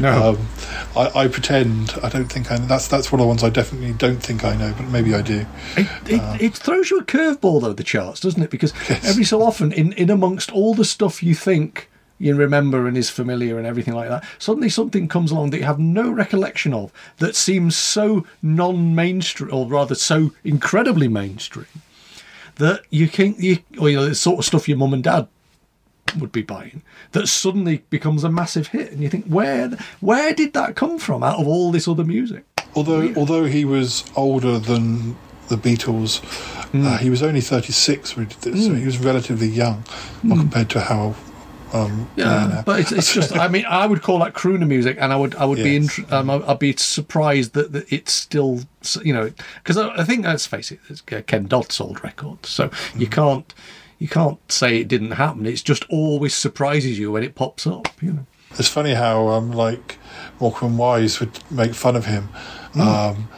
No. Um, I, I pretend. I don't think I. That's that's one of the ones I definitely don't think I know, but maybe I do. It, it, Uh. it throws you a curveball though the charts, doesn't it? Because every so often, in in amongst all the stuff you think you remember and is familiar and everything like that, suddenly something comes along that you have no recollection of that seems so non-mainstream, or rather so incredibly mainstream, that you think you, or you know, the sort of stuff your mum and dad would be buying that suddenly becomes a massive hit, and you think where where did that come from out of all this other music? Although although he was older than the Beatles, uh, he was only thirty six when he did this, so Mm. he was relatively young, well, compared to how. Um, Yeah, but it's, it's just. I mean, I would call that crooner music, and I would I would be int- um, I'd be surprised that, that it's still you know because I, I think let's face it, it's Ken Dodd's old record, so you Mm. can't you can't say it didn't happen. It's just always surprises you when it pops up. You know. It's funny how um, like Morecambe Wise would make fun of him, Mm. um,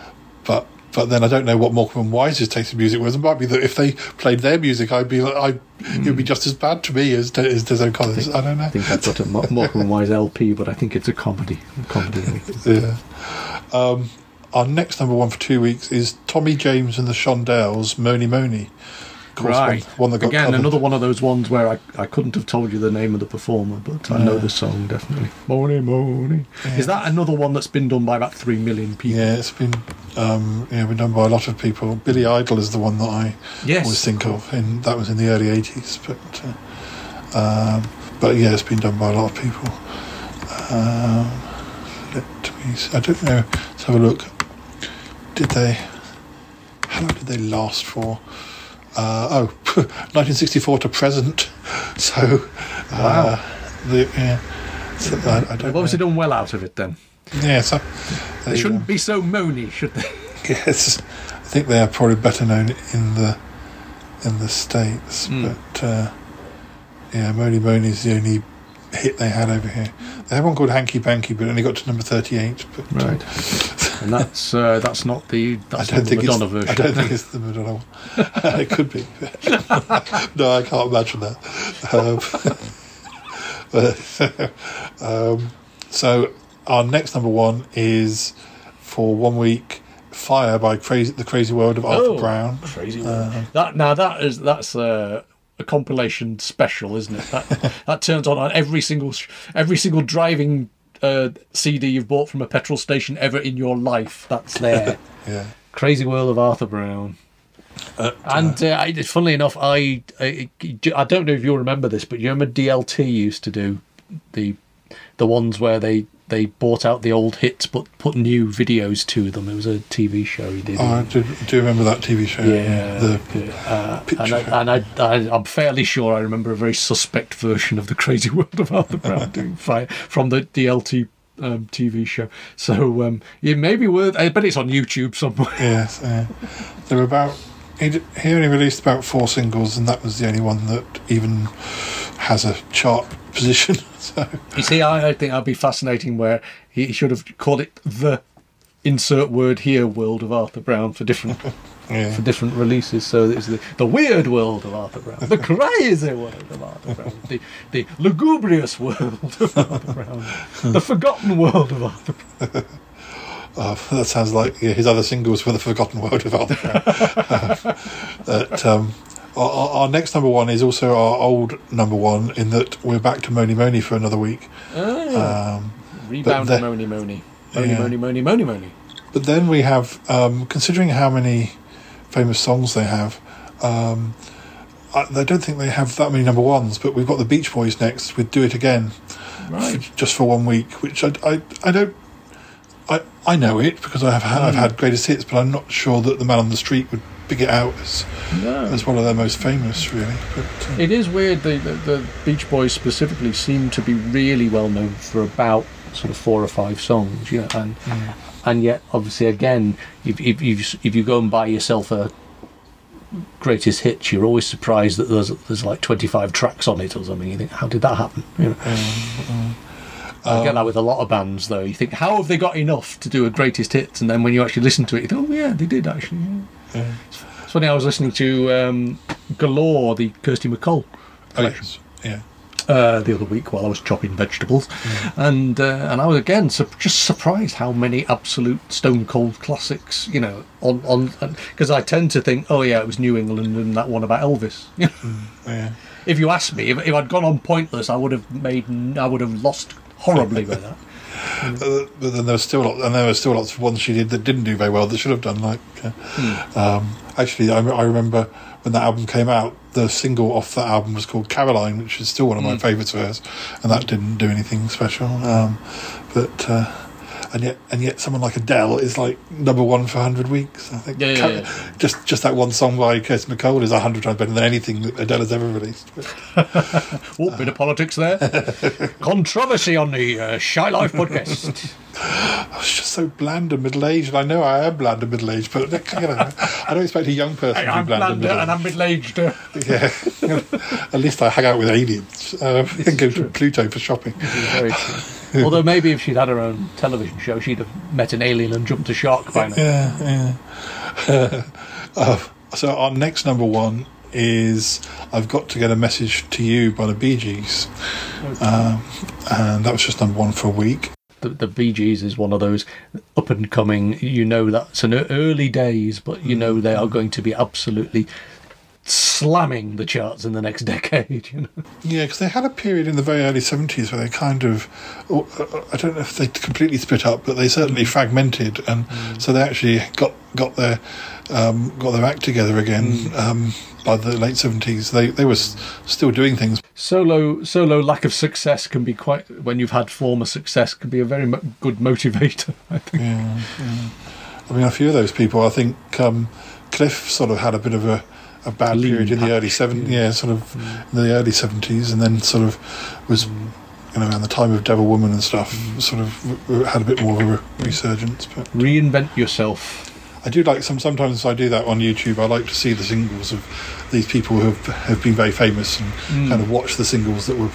but but then I don't know what Morecambe Wise's taste in music was. It might be that if they played their music, I'd be like, I it would be just as bad to me as as Des O'Connor's. I, don't know. Mm. I think I've got a Mo- Morecambe and Wise LP, but I think it's a comedy. A comedy. Yeah. Um, our next number one for two weeks is Tommy James and the Shondells, Mony Mony. Right. One, one that got Again, another one of those ones where I, I couldn't have told you the name of the performer, but I know the song definitely. Morning, morning. Is that another one that's been done by about three million people? Yeah, it's been um, yeah, been done by a lot of people. Billy Idol is the one that I Yes, always think of, and that was in the early eighties. But uh, um, but yeah, it's been done by a lot of people. Um, let me. s- I don't know. Let's have a look. Did they? How long did they last for? Uh, oh, (laughs) 1964 to present. So, Wow. uh, the, yeah. So I, I They've obviously know. done well out of it then. Yeah, so They shouldn't be so moany, should they? Yes, I think they are probably better known in the in the states, Mm. but uh, yeah, Mony Mony is the only hit they had over here. They had one called Hanky Panky, but only got to number thirty-eight. But Right. (laughs) And that's uh, that's not the I that's don't not the think Madonna it's. version. I don't think it's the Madonna one. (laughs) it could be. (laughs) no, I can't imagine that. Um, but, um, so our next number one is for one week. Fire by Crazy, the Crazy World of Arthur Oh, Brown. Crazy Uh, that now that is that's uh, a compilation special, isn't it? That that turns on on every single every single driving uh, CD you've bought from a petrol station ever in your life. That's there. Yeah. Crazy World of Arthur Brown. Uh, And uh, I, funnily enough, I, I I don't know if you'll remember this, but you remember DLT used to do the the ones where they they bought out the old hits but put new videos to them. It was a TV show he did. Oh, I do, do remember that TV show. Yeah, The uh, picture. and, I, and I, I, I'm fairly sure I remember a very suspect version of the Crazy (laughs) World of Arthur Brown doing (laughs) fire from the DLT um, TV show. So um, it may be worth. I bet it's on YouTube somewhere. Yes, uh, there were about. He, d- he only released about four singles, and that was the only one that even has a chart (laughs) position. So You see, I, I think that'd be fascinating. Where he should have called it the insert word here world of Arthur Brown for different (laughs) Yeah. for different releases. So it's the, the weird world of Arthur Brown, the crazy world of Arthur Brown, the, the lugubrious world of Arthur Brown, the forgotten world of Arthur Brown. (laughs) Uh, that sounds like yeah, his other singles for the Forgotten World of Brown. (laughs) that, um, our, our next number one is also our old number one in that we're back to Mony Mony for another week. Um, Rebound the- Mony Mony. Moni Yeah. Mony Mony Mony Mony. But then we have, um, considering how many famous songs they have, um, I, I don't think they have that many number ones. But we've got the Beach Boys next with "Do It Again," Right. f- just for one week. Which I, I, I don't. I, I know it because I have had, I've hmm. had greatest hits, but I'm not sure that the Man on the Street would pick it out as No. as one of their most famous, really. But, uh, It is weird. The, the, the Beach Boys specifically seem to be really well known for about sort of four or five songs, you know, and hmm. and yet obviously again, if if you if you go and buy yourself a greatest hits, you're always surprised that there's there's like 25 tracks on it or something. You think, how did that happen? You know. Um, mm. I get that with a lot of bands, though. You think, how have they got enough to do a greatest hits? And then when you actually listen to it, you think, oh yeah, they did actually. yeah. It's funny. I was listening to um, Galore, the Kirsty MacColl oh, yes, yeah. uh, the other week while I was chopping vegetables, and uh, and I was again su- just surprised how many absolute stone cold classics, you know, on on because I tend to think, oh yeah, it was New England and that one about Elvis. Know, (laughs) yeah. if you asked me, if, if I'd gone on pointless, I would have made, I would have lost horribly by that. Uh, but then there was still lot, and there were still lots of ones she did that didn't do very well that should have done. Like, uh, um, actually, I, I remember when that album came out, the single off that album was called Caroline, which is still one of my favourites of hers, and that didn't do anything special. Um, but uh, and yet, and yet, someone like Adele is like number one for hundred weeks. I think. Yeah, yeah, yeah. Just just that one song by Kirsty MacColl is hundred times better than anything that Adele has ever released. But, (laughs) Oh, bit of politics there. (laughs) Controversy on the uh, Shy Life podcast. (laughs) I was just so bland and middle aged, and I know I am bland and middle aged, but you know, I don't expect a young person Hey, to be I'm bland and bland middle and I'm middle-aged. Uh, Yeah, (laughs) at least I hang out with aliens uh, and go to Pluto for shopping. (laughs) Although maybe if she'd had her own television show, she'd have met an alien and jumped a shark by now. Yeah, yeah. (laughs) uh, so our next number one is "I've Got to Get a Message to You" by the Bee Gees, um, and that was just number one for a week. The, the Bee is one of those up and coming. You know that's an early days, but you know they are going to be absolutely slamming the charts in the next (laughs) decade. You know, Yeah, because they had a period in the very early 70s where they kind of, oh, uh, I don't know if they completely split up, but they certainly fragmented, and so they actually got got their um, got their act together again um, by the late 70s. They they were s- still doing things. solo solo lack of success can be quite when you've had former success can be a very mo- good motivator. (laughs) I think. Yeah, yeah. I mean, a few of those people, I think um, Cliff sort of had a bit of a, a bad Lean period in the early 70s, yeah. yeah, sort of in the early 70s, and then sort of was. Mm. You know, around the time of Devil Woman and stuff, mm. sort of had a bit more of a re- resurgence. But Reinvent yourself. I do like some. Sometimes I do that on YouTube. I like to see the singles of these people who have, have been very famous and kind of watch the singles that were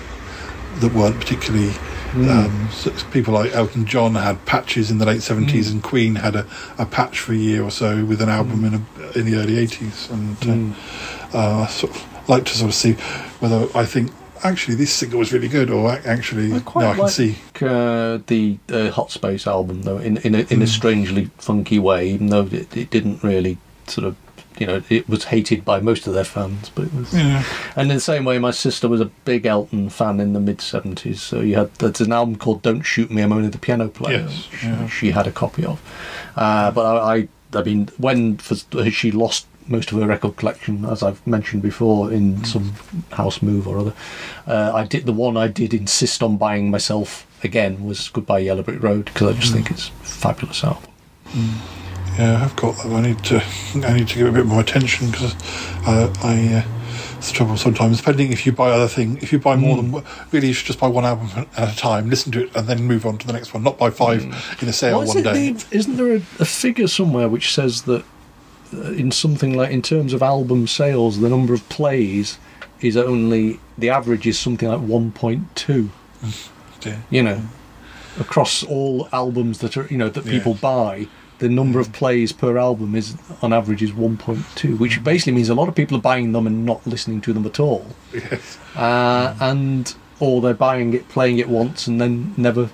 that weren't particularly. Um, so people like Elton John had patches in the late seventies, and Queen had a, a patch for a year or so with an album in a, in the early eighties. And uh, uh, I sort of like to sort of see whether I think actually this single was really good, or ac- actually no, I can see. uh, the uh, Hot Space album though in in a, in a strangely funky way, even though it, it didn't really sort of you know it was hated by most of their fans, but it was. Yeah. And in the same way, my sister was a big Elton fan in the mid seventies. So you had there's an album called "Don't Shoot Me, I'm Only the Piano Player." Yes, which yeah. she had a copy of. Uh, but I, I, I mean, when for, she lost most of her record collection, as I've mentioned before, in Mm. some house move or other, uh, I did the one I did insist on buying myself again was "Goodbye Yellow Brick Road" because I just Mm. think it's a fabulous album. Yeah, I've got that. I need to. I need to give it a bit more attention because I. I uh, it's the trouble sometimes. Depending if you buy other thing, if you buy more than really, you should just buy one album at a time, listen to it, and then move on to the next one. Not buy five in a sale one day. the- isn't there a, a figure somewhere which says that uh, in something like in terms of album sales, the number of plays is only the average is something like one point two. Yeah. You know, across all albums that are you know that people buy, the number of plays per album is on average is 1.2, which basically means a lot of people are buying them and not listening to them at all, Yes. uh, and or they're buying it, playing it once, and then never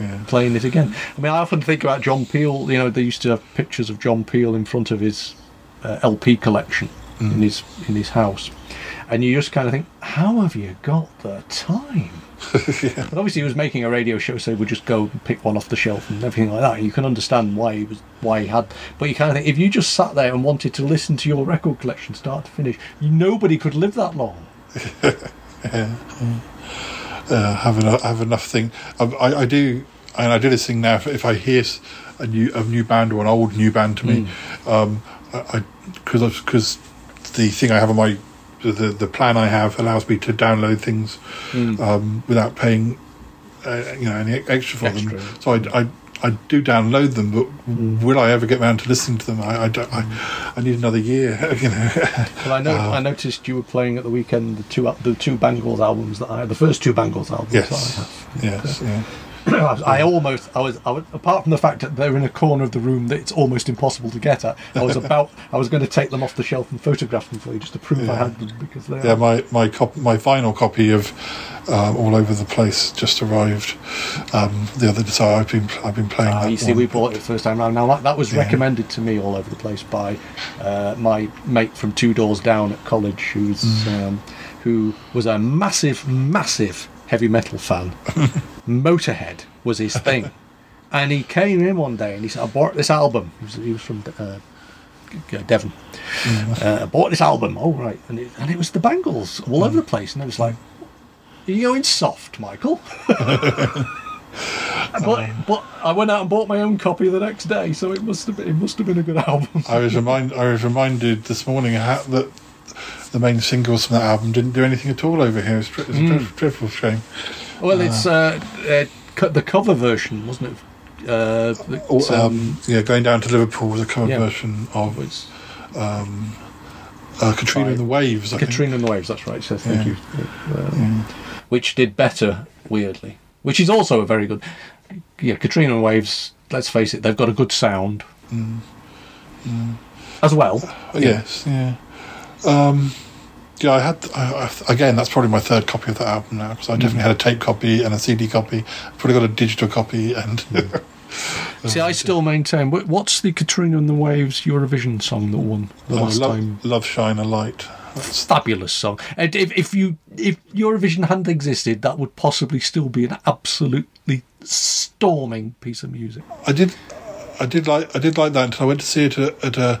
Yeah. playing it again. I mean, I often think about John Peel. You know, they used to have pictures of John Peel in front of his uh, LP collection in his in his house, and you just kind of think, how have you got the time? (laughs) But obviously, he was making a radio show, so he would just go and pick one off the shelf and everything like that. You can understand why he was why he had. But you kind of think if you just sat there and wanted to listen to your record collection start to finish, nobody could live that long. (laughs) uh, have enough, have enough thing. Um, I, I do, and I do this thing now. If, if I hear a new a new band or an old new band to me, um, I because because the thing I have on my the the plan I have allows me to download things um, without paying uh, you know any extra for Extra. them. So I. I I do download them, but will I ever get round to listening to them? I, I, don't, I, I need another year, (laughs) you know. Well, I know Uh, I noticed you were playing at the weekend the two the two Bangles albums that I the first two Bangles albums yes, that I have. yes, yeah. (clears throat) I almost, I was, I was, apart from the fact that they're in a corner of the room that it's almost impossible to get at. I was (laughs) about, I was going to take them off the shelf and photograph them for you just to prove I Yeah. had them because they Yeah, are. my my cop- my vinyl copy of um, All Over the Place just arrived um, the other day. So I've been I've been playing Ah, that. you see, one. we bought it the first time round. Now that, that was Yeah. recommended to me all over the place by uh, my mate from two doors down at college, who's Mm. um, who was a massive, massive heavy metal fan. (laughs) Motorhead was his thing, and he came in one day and he said, "I bought this album." He was, he was from uh, Devon. Mm. Uh, I bought this album. Oh right, and it, and it was the Bangles all over the place, and I was like. Are you going soft, Michael? (laughs) but but I went out and bought my own copy the next day, so it must have been it must have been a good (laughs) album. I was remind I was reminded this morning how, that the main singles from that album didn't do anything at all over here. It's, it's a Mm. dreadful, dreadful shame. Well, it's uh, uh, the cover version, wasn't it? Uh, um, um, yeah, going down to Liverpool was a cover yeah. version of it's um, uh, Katrina and the Waves. I think. Katrina and the Waves. That's right. So thank Yeah. you. Um, Which did better, weirdly. Which is also a very good. Yeah, Katrina and the Waves. Let's face it, they've got a good sound Mm. as well. Yes, yeah. Um, yeah, I had I, I, again. That's probably my third copy of that album now because I definitely had a tape copy and a CD copy. I've probably got a digital copy and. (laughs) See, I still maintain. What's the Katrina and the Waves Eurovision song that won the Oh, last love, time? love, shine a light. That's, fabulous song. And if, if you if Eurovision hadn't existed, that would possibly still be an absolutely storming piece of music. I did, I did like, I did like that until I went to see it at, at a,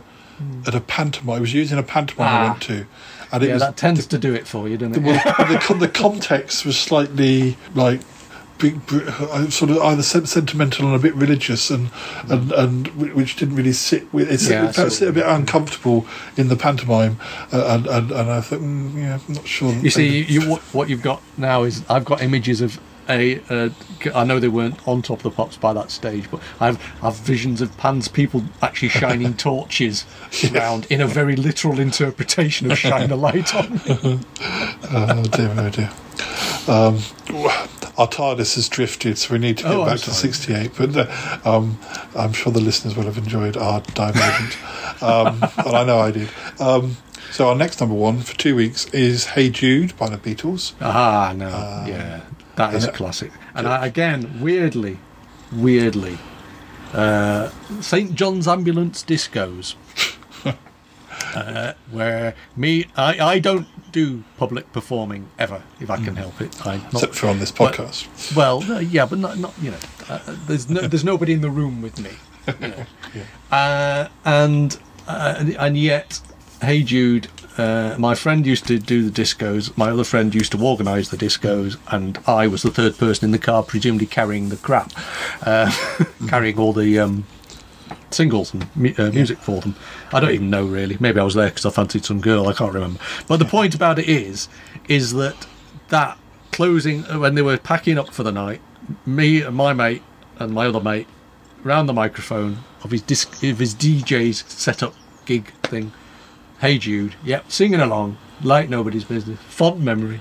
at a pantomime. I was using a pantomime I Ah. went to, and it yeah, was that tends to do it for you, doesn't the, it? well, (laughs) the, the context was slightly like big, uh, sort of either sentimental and a bit religious, and and and which didn't really sit with Yeah, I it see felt a bit uncomfortable in the pantomime, uh, and, and and I thought, mm, yeah, I'm not sure. You see, you what, what you've got now is I've got images of a. Uh, I know they weren't on top of the pops by that stage, but I've I've visions of Pan's people actually shining (laughs) torches around in a very literal interpretation of "shine a light on." me." (laughs) oh dear, oh dear. Um, our TARDIS has drifted, so we need to get Oh, back to 68. But uh, um, I'm sure the listeners will have enjoyed our divergent. um, and I know I did. Um, so our next number one for two weeks is "Hey Jude" by the Beatles. Ah, no, yeah, that is a classic. And I, again, weirdly, weirdly, uh, St John's Ambulance Discos, (laughs) uh, where me, I, I don't do public performing ever if I can help it. I not, Except for on this but- podcast. well, no, yeah, but not, not you know, uh, there's no, there's nobody in the room with me, you know. (laughs) uh, and uh, and yet, Hey Jude, uh, my friend used to do the discos. My other friend used to organise the discos, and I was the third person in the car, presumably carrying the crap, uh, (laughs) carrying all the. Um, singles and uh, music for them. I don't even know really. Maybe I was there because I fancied some girl. I can't remember. But the point about it is, is that that closing uh, when they were packing up for the night, me and my mate and my other mate round the microphone of his disc, of his DJ's setup gig thing. Hey Jude, yep, singing along like nobody's business. Fond memory.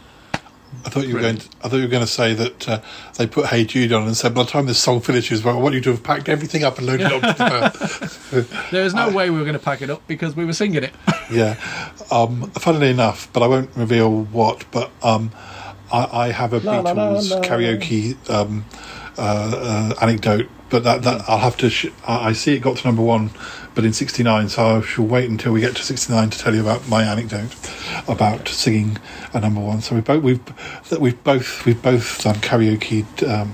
I thought you were going. To, I thought you were going to say that uh, they put "Hey Jude" on and said, "By the time this song finishes, well, I want you to have packed everything up and loaded it onto the (laughs) van." (laughs) There was no way we were going to pack it up because we were singing it. (laughs) yeah. Um, funnily enough, but I won't reveal what. But um, I, I have a La, la, la, Beatles la. karaoke um, uh, uh, anecdote, but that, that I'll have to. Sh- I see it got to number one, but in '69, so I shall wait until we get to '69 to tell you about my anecdote about singing a number one. So we both we've that we've both we've both done karaoke um,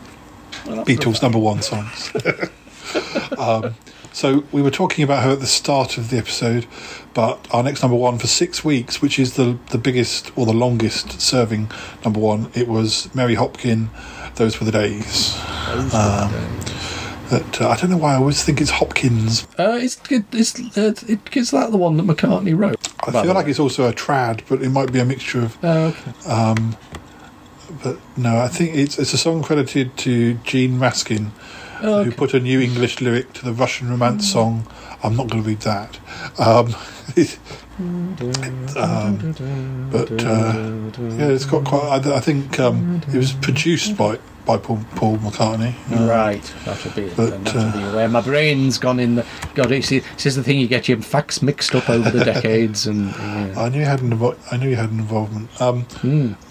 Beatles number one songs. (laughs) um, so we were talking about her at the start of the episode, but our next number one for six weeks, which is the the biggest or the longest serving number one, it was Mary Hopkin. Those were the days. Um, That uh, I don't know why I always think it's Hopkins. Uh, it's it, it's uh, it, is that the one that McCartney wrote? I feel like way? it's also a trad, but it might be a mixture of. Oh, okay. Um, but no, I think it's it's a song credited to Gene Raskin, Oh, who put a new English lyric to the Russian romance song. I'm not going to read that. Um, (laughs) um, but uh, yeah, it's got quite. I, I think um, it was produced by by Paul, Paul McCartney. Uh, Right, that'll be it. but, that'll uh, be where my brain's gone in. The, God, it's, this is the thing you get your facts mixed up over the decades, and yeah. (laughs) I knew you had an invo- I knew you had an involvement. Um,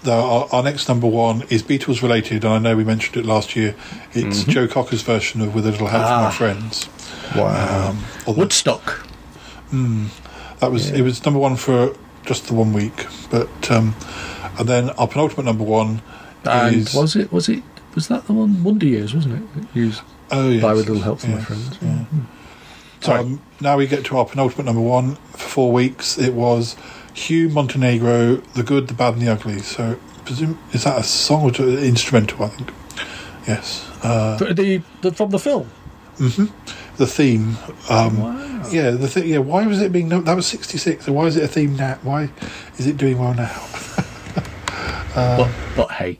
though our, our next number one is Beatles related, and I know we mentioned it last year. It's Mhm. Joe Cocker's version of "With a Little Help from Ah. My Friends." Wow. Um, although- Woodstock. Mm, that was it. Was number one for just the one week, but um, and then our penultimate number one And is was it? Was it? Was that the one? Wonder Years, wasn't it? Used oh yes, by with little help from my friends. yeah. Sorry. Um, now we get to our penultimate number one for four weeks. It was Hugo Montenegro, "The Good, the Bad, and the Ugly." So, presume is that a song or an instrumental? I think. Yes. Uh, the, the from the film. hmm The theme. Um, Wow. Yeah, the th- yeah. Why was it being? No- that was sixty six. So why is it a theme now? Why is it doing well now? (laughs) Uh, But but hey,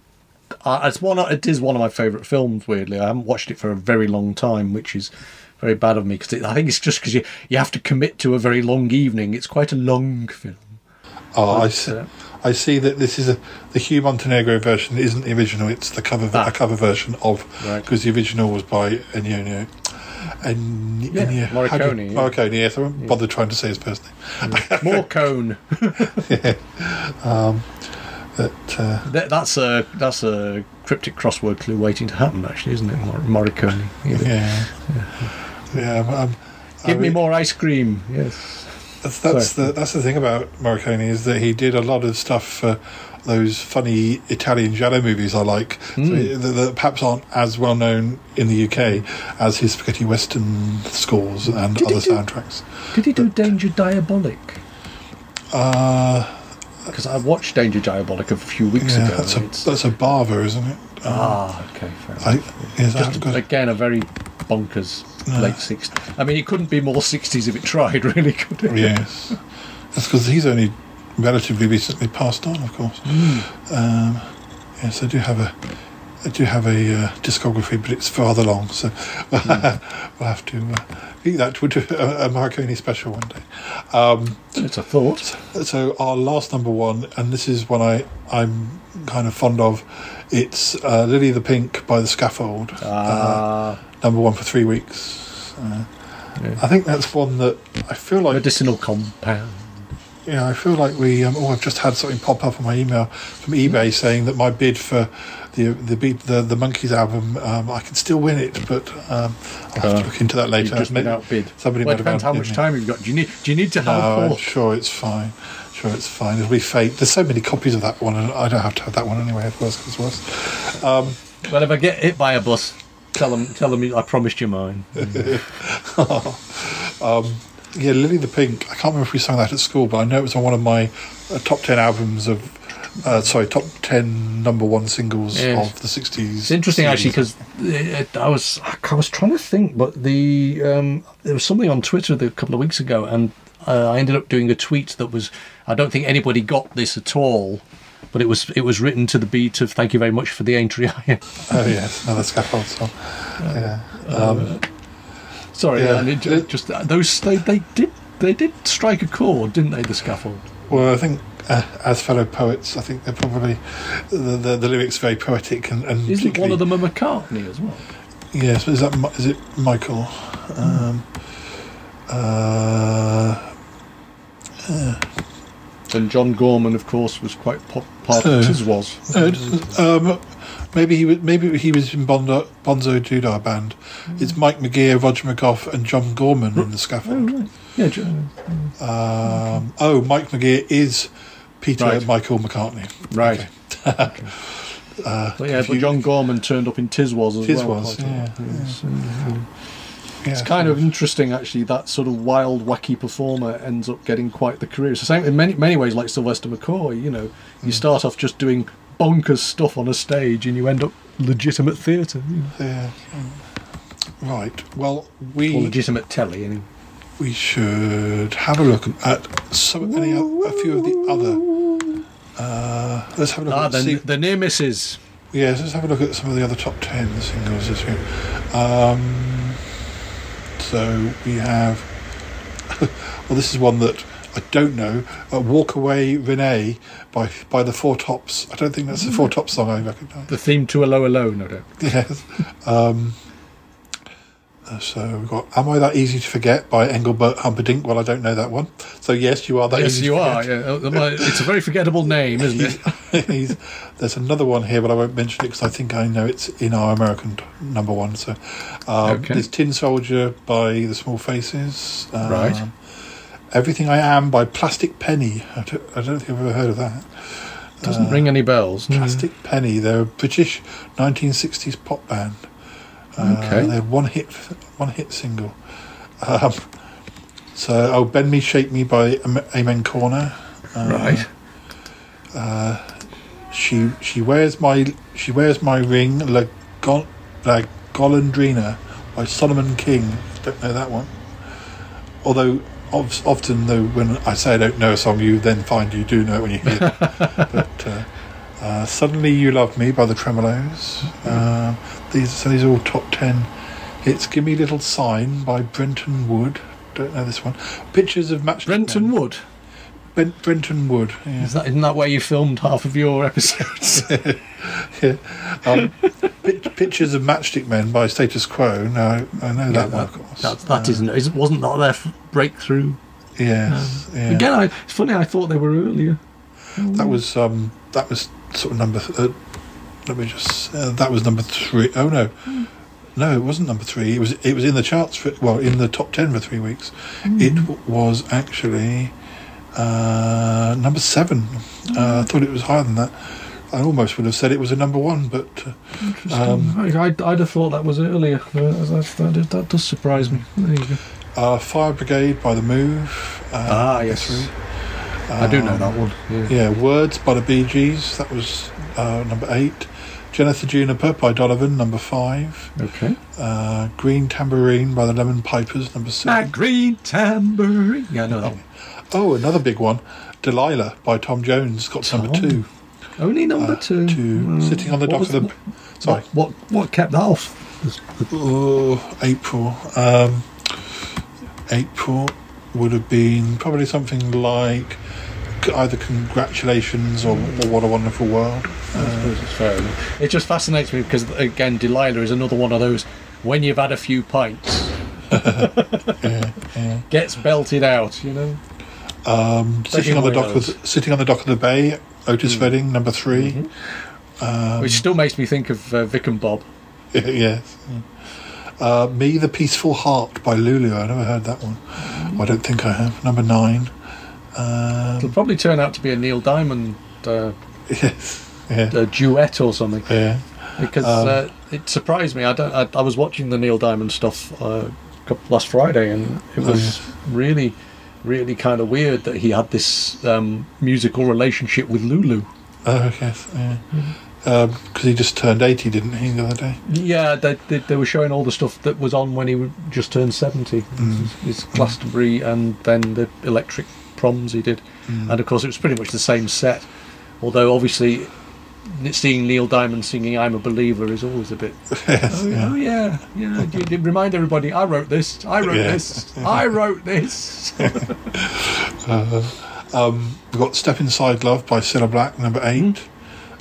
uh, it's one. It is one of my favourite films. Weirdly, I haven't watched it for a very long time, which is very bad of me because I think it's just because you you have to commit to a very long evening. It's quite a long film. Oh, I see, uh, I see that this is a the Hugo Montenegro version isn't the original. It's the cover Ah. a cover version of Right. because the original was by Ennio. En, Yeah, Ennio do you- Morricone, yeah. Morricone, yes. I won't bother trying to say his first name. More cone. (laughs) Um, but uh, That, that's a that's a cryptic crossword clue waiting to happen. Actually, isn't it, Mor- Morricone? yeah, yeah. Um, I Give me mean, more ice cream. Yes. That's, that's the that's the thing about Morricone is that he did a lot of stuff for those funny Italian giallo movies I like so Mm. that, that perhaps aren't as well known in the UK as his spaghetti western scores and Did other do- soundtracks. Did he do Danger Diabolik? Uh, Because I watched Danger Diabolik a few weeks yeah, ago. that's a that's a Bava, isn't it? ah, okay, fair enough. I, is Just again a very bonkers No. late 60s. I mean, it couldn't be more 60s if it tried, (laughs) really, could it? Yes, that's because he's only relatively recently passed on, of course. Um, yes, I do have a, I do have a uh, discography, but it's rather long, so (laughs) we'll have to uh, think that would do a, a Marconi special one day. Um, It's a thought. so our last number one, and this is one I I'm kind of fond of. It's uh, Lily the Pink by the Scaffold. Ah, number one for three weeks. Uh, Yeah. I think that's one that I feel like medicinal compound. Yeah, I feel like we. Um, oh, I've just had something pop up on my email from eBay saying that my bid for the the beat the the Monkees album, um, I can still win it, but um, I'll have Uh, to look into that later. You've just been outbid. Somebody well, it depends how much time you've got. Do you need? Do you need to No. I'm sure it's fine. Sure, it's fine. It'll be fate. There's so many copies of that one, and I don't have to have that one anyway. If worse comes worse. Um, Well, if I get hit by a bus, tell them, tell them I promised you mine. (laughs) um, yeah, Lily the Pink. I can't remember if we sang that at school, but I know it was on one of my uh, top ten albums of. Uh, sorry, top ten number one singles Yes. of the sixties. It's interesting actually because I was I was trying to think, but the um, there was something on Twitter a couple of weeks ago, and uh, I ended up doing a tweet that was I don't think anybody got this at all, but it was it was written to the beat of "Thank you very much for the Aintree (laughs) Oh yes, another scaffold song. Yeah. Um, Sorry, Yeah. it just, those they, they did they did strike a chord, didn't they? The scaffold. well, I think uh, as fellow poets, I think they're probably the the, the lyrics very poetic and, and Isn't one of them a McCartney as well? Yes, is that Mi- is it Michael? Um, uh, And John Gorman, of course, was quite pop- part Oh. of his was. no, um, maybe he was maybe he was in Bondo, Bonzo Doo-Dah band. It's Mike McGear, Roger McGough, and John Gorman in the scaffold. Yeah, Jo- Um, oh, Mike McGear is Peter Right. Michael McCartney. right. Uh, (laughs) But yeah, John Gorman turned up in Tiswas as Tiswas, well. a yeah, Yes, uh, yeah, It's kind of interesting, actually. That sort of wild, wacky performer ends up getting quite the career. It's the same in many many ways, like Sylvester McCoy. You know, you start off just doing bonkers stuff on a stage, and you end up legitimate theatre you know, yeah. Right. Well, or we legitimate telly. Anyway. We should have a look at some any a few of the other. Uh, let's have a look Ah, at the, see, the near misses. Yes, let's have a look at some of the other top ten singles this week. Um, so we have. (laughs) well, this is one that I don't know. Uh, "Walk Away, Renee" by by the Four Tops. I don't think that's the Four Tops song I recognise. The theme to a lower low, no doubt. Yes. Um, so we've got "Am I That Easy to Forget" by Engelbert Humperdinck. Well, I don't know that one. So yes, you are that yes, easy. you are. Yeah, Uh, it's a very forgettable name, isn't it? (laughs) There's another one here, but I won't mention it because I think I know it's in our American number one. So, um, Okay. there's Tin Soldier by the Small Faces. Um, Right. Everything I Am by Plastic Penny. I don't, I don't think I've ever heard of that. Doesn't ring any bells. no. Plastic Penny. They're a British 1960s pop band. Uh, Okay. They had one hit, one hit single. Um, so, oh, Bend Me, Shape Me by Amen Corner. Uh, Right. She she wears my she wears my ring La, Go, La Golondrina by Solomon King. Don't know that one. Although of, often though when I say I don't know a song, you then find you do know it when you hear it. (laughs) but uh, uh, suddenly you love me by the Tremeloes. Uh, these so these are all top ten it's Give me a little sign by Brenton Wood. Don't know this one. Pictures of Match. Brenton Wood. Ben, Brenton Wood. Yeah. Is that, isn't that where you filmed half of your episodes? (laughs) yeah. Um, pic- pictures of Matchstick Men by Status Quo. No, I know that one, of course. That, that isn't, isn't, wasn't that their breakthrough? Yes, yeah. Again, I, it's funny, I thought they were earlier. that was um, that was sort of number. Th- uh, let me just. Uh, that was number three. Oh no, no, it wasn't number three. It was it was in the charts for well in the top ten for three weeks. It w- was actually uh, number seven. Uh, I thought it was higher than that. I almost would have said it was a number one, but uh, um, I, I'd, I'd have thought that was earlier. Uh, that, that, is- that does surprise me. There you go. uh, Fire Brigade by the Move. Uh, Ah, yes. three. I do know that one. Yeah. Yeah, Words by the Bee Gees. That was uh, number eight. Jennifer Juniper by Donovan, number five. Okay. Uh, Green Tambourine by the Lemon Pipers, number six. That green tambourine. Yeah, I know that one. Oh, another big one. Delilah by Tom Jones got number Tom. two. Only number Uh, two. two. Mm. Sitting on the dock of the. What, Sorry. what, what kept that off? Oh, April. Um, April would have been probably something like either Congratulations or, or What a Wonderful World. I suppose it's fair. It just fascinates me because, again, Delilah is another one of those when you've had a few pints, (laughs) Yeah, yeah. gets belted out, you know? Um, sitting on the dock of the, sitting on the dock of the bay, Otis Hmm. Redding, number 3 Mm-hmm. Um, Which still makes me think of uh, Vic and Bob. (laughs) yes. Uh, Me, the Peaceful Heart by Lulu. I never heard that one. I don't think I have. Number nine. Um, It'll probably turn out to be a Neil Diamond uh, yes. (laughs) Yeah. duet or something. Yeah. because Um, uh, it surprised me. I don't. I, I was watching the Neil Diamond stuff uh, last Friday, and it Oh, was really, really kind of weird that he had this um, musical relationship with Lulu. Oh, yes. Yeah. Mm-hmm. Because he just turned 80, didn't he, the other day? Yeah, they, they, they were showing all the stuff that was on when he just turned seventy. Mm. His Glastonbury and then the electric proms he did, Mm. and of course it was pretty much the same set. Although obviously. Seeing Neil Diamond singing "I'm a Believer" is always a bit. (laughs) yes. Oh, yeah. oh yeah, yeah. You, you remind everybody. I wrote this. I wrote Yeah. this. I wrote this. (laughs) Uh, Um, we've got Step Inside Love by Cilla Black, number eight.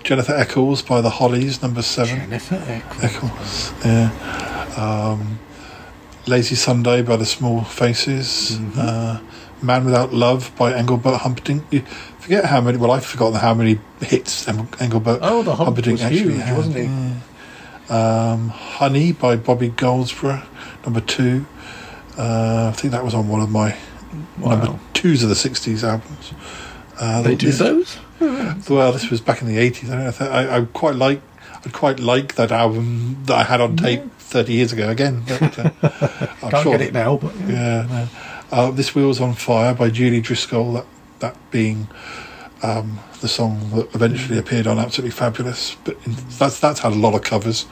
Jennifer Eccles by the Hollies, number seven. Jennifer Eccles. Eccles. Yeah. Um, Lazy Sunday by the Small Faces. Mm-hmm. Uh, Man Without Love by Engelbert Humperdinck. You forget how many. Well, I've forgotten how many hits Engelbert Oh, the hump Humperdinck was actually huge, had. wasn't he? Yeah. Um, Honey by Bobby Goldsboro, number two. Uh, I think that was on one of my number Wow. twos of the '60s albums. Uh, They do this- those? well, this was back in the eighties. I, don't know I, I quite like. I quite like that album that I had on tape thirty years ago. Again, but, uh, (laughs) Can't sure get it now, but Yeah, no. Uh, this wheel's on fire by Julie Driscoll. That that being um, the song that eventually appeared on Absolutely Fabulous. But in, that's that's had a lot of covers.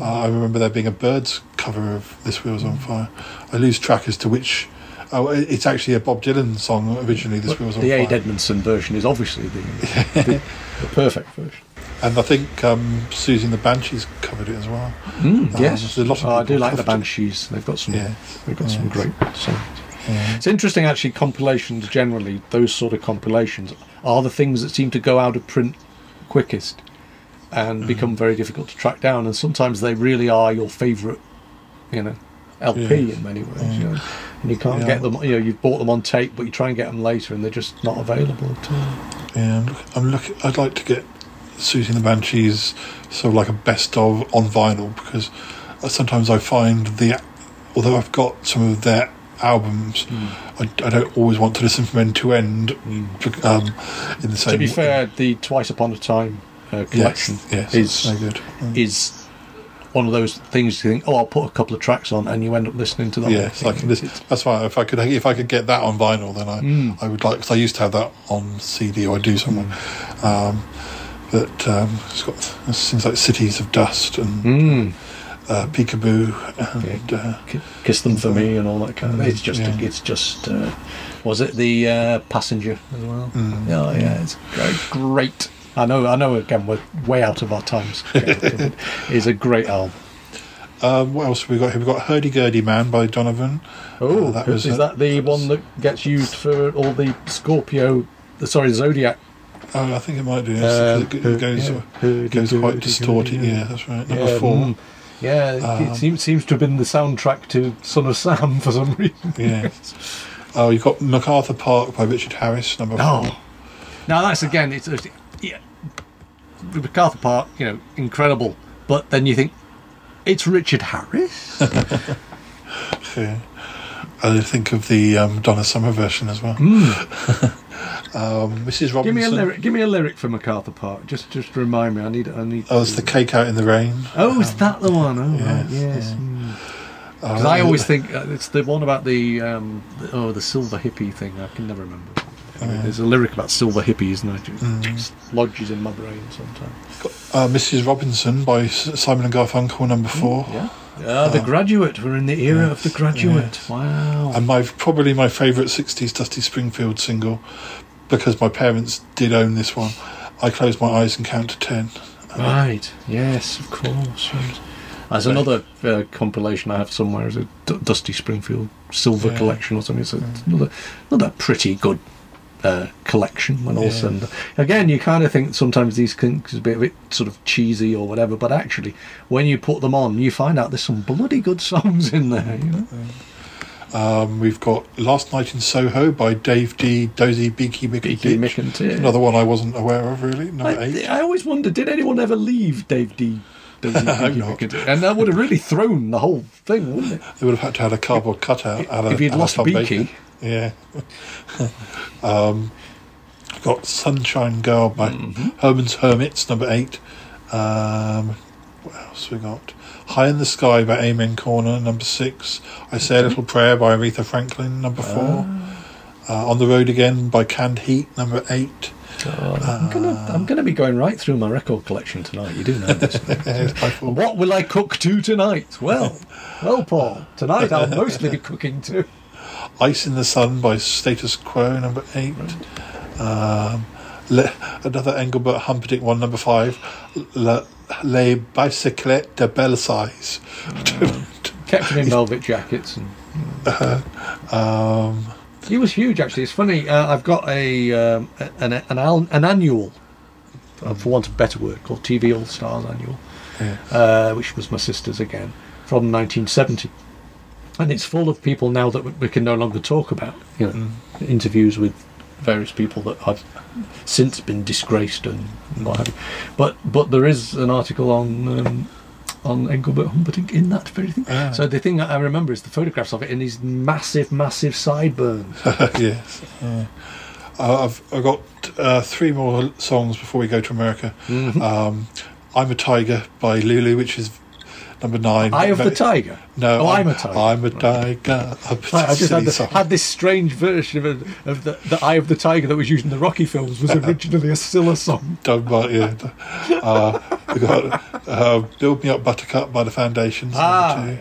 Uh, I remember there being a Byrds cover of This Wheel's on Fire. I lose track as to which. Oh, it's actually a Bob Dylan song originally. This Wheel's on Fire. the Ade Edmondson version is obviously the, the, (laughs) the perfect version. And I think um, Siouxsie and the Banshees covered it as well. Mm, Um, yes, a lot of Oh, I do like the. Banshees. They've got some. Yeah. They've got some great songs. Yeah. It's interesting, actually. Compilations generally, those sort of compilations are the things that seem to go out of print quickest and Mm. become very difficult to track down. And sometimes they really are your favourite, you know, LP Yeah. in many ways. You know, and you can't Yeah. get them. You know, you've bought them on tape, but you try and get them later, and they're just not available at all. Yeah, I'm, look, I'm looking. I'd like to get Siouxsie and the Banshees sort of like a best of on vinyl because uh, sometimes I find the although I've got some of their albums, I, I don't always want to listen from end to end. Um, in the same. to be fair, the Twice Upon a Time uh, collection yes, is no good. Mm. is one of those things you think, oh, I'll put a couple of tracks on, and you end up listening to that. Yes, I can listen. That's fine. If I could, if I could get that on vinyl, then I, Mm. I would like. Because I used to have that on CD, or I do somewhere. Um, but um, it's got things like Cities of Dust and Mm. Uh, Peekaboo and uh, Kiss them for me and all that kind of. It's just, Yeah. it's just. Uh, was it the uh, passenger as well? Mm. Yeah, yeah, it's great. great. I know, I know. Again, we're way out of our times. (laughs) it's a great album. Um, what else have we got here? We've got Hurdy Gurdy Man by Donovan. Oh, Uh, that was is a- that the one that gets used for all the Scorpio? The, sorry, Zodiac. Oh, I think it might do. Yes, Um, 'cause it, it goes, yeah. goes quite distorted. Gurdy, Yeah, that's right. Number Yeah, four. mm. Yeah, it Um, seems seems to have been the soundtrack to Son of Sam for some (laughs) reason. Yeah. Oh, you've got MacArthur Park by Richard Harris. Number four. Oh, now that's again, it's it's- yeah, MacArthur Park, you know, incredible. But then you think it's Richard Harris. (laughs) Yeah. I think of the um, Donna Summer version as well. (laughs) um, Mrs. Robinson. Give me a lyric. Give me a lyric for MacArthur Park. Just just remind me. I need. I need. Oh, it's the cake out in the rain. Oh, is that the one? Oh, yeah, right, yes. yeah. Mm. Uh, 'Cause I always think uh, it's the one about the, um, the oh the silver hippie thing. I can never remember. Anyway, There's a lyric about silver hippies, and it just, just lodges in my brain sometimes. uh, Mrs. Robinson by Simon and Garfunkel. Number four. Yeah. Ah, the Graduate. We're in the era of the Graduate. yes. Wow. and my probably my favourite '60s Dusty Springfield single because my parents did own this one. I close my eyes and count to ten. Right. Yes, of course. yes. There's another uh, compilation I have somewhere. It's a D- Dusty Springfield Silver Yeah. Collection or something. It's, a, it's another another pretty good uh, collection. When all Yeah. said and done. again, you kind of think sometimes these things are a bit, sort of cheesy or whatever, but actually, when you put them on, you find out there's some bloody good (laughs) songs in there. You know? Um, we've got Last Night in Soho by Dave Dee. Dozy Beaky Mick and Tich. McIntitch. Another one I wasn't aware of really. I, I always wonder, did anyone ever leave Dave Dee? Dozy (laughs) Beaky not. And that would have really thrown the whole thing, wouldn't it? They would have had to have a cardboard cutout. out of- If you'd lost Beaky. Baker. Yeah. (laughs) um, got Sunshine Girl by Mm-hmm. Herman's Hermits, number eight. Um, what else we got? High in the Sky by Amen Corner, number six. I Say a Little Prayer by Aretha Franklin, number four. Uh, On the Road Again by Canned Heat, number eight. I'm gonna I'm gonna be going right through my record collection tonight. You do know this. (laughs) It's by (laughs) four. what will I cook to tonight? Well, well, Paul. Tonight I'll mostly be cooking to. Ice in the Sun by Status Quo, number eight. Um, le, another Engelbert Humperdinck one, number five. Le, Les Bicyclettes de Belsize. Kept (laughs) them in velvet jackets and um, He was huge, actually. It's funny. Uh, I've got a um, an an, al- an annual, uh, for want of a better word, called TV All Stars Annual, Yeah. uh, which was my sister's again from 1970, and it's full of people now that we- can no longer talk about. You know, interviews with various people that have since been disgraced and what have you. But but there is an article on. Um, on Engelbert Humperdinck in that very thing. Ah. So the thing that I remember is the photographs of it in these massive, massive sideburns. (laughs) yes. Uh, I've, I've got uh, three more songs before we go to America. Mm-hmm. Um, I'm a Tiger by Lulu, which is number nine. Eye of the Tiger. No, Oh, I'm a Tiger. I'm a Tiger. A Right, I just had, the, had this strange version of, of the, the Eye of the Tiger that was used in the Rocky films was (laughs) originally a Cilla song. done by yeah. Uh, we got uh, "Build Me Up, Buttercup" by the Foundations, Ah, two,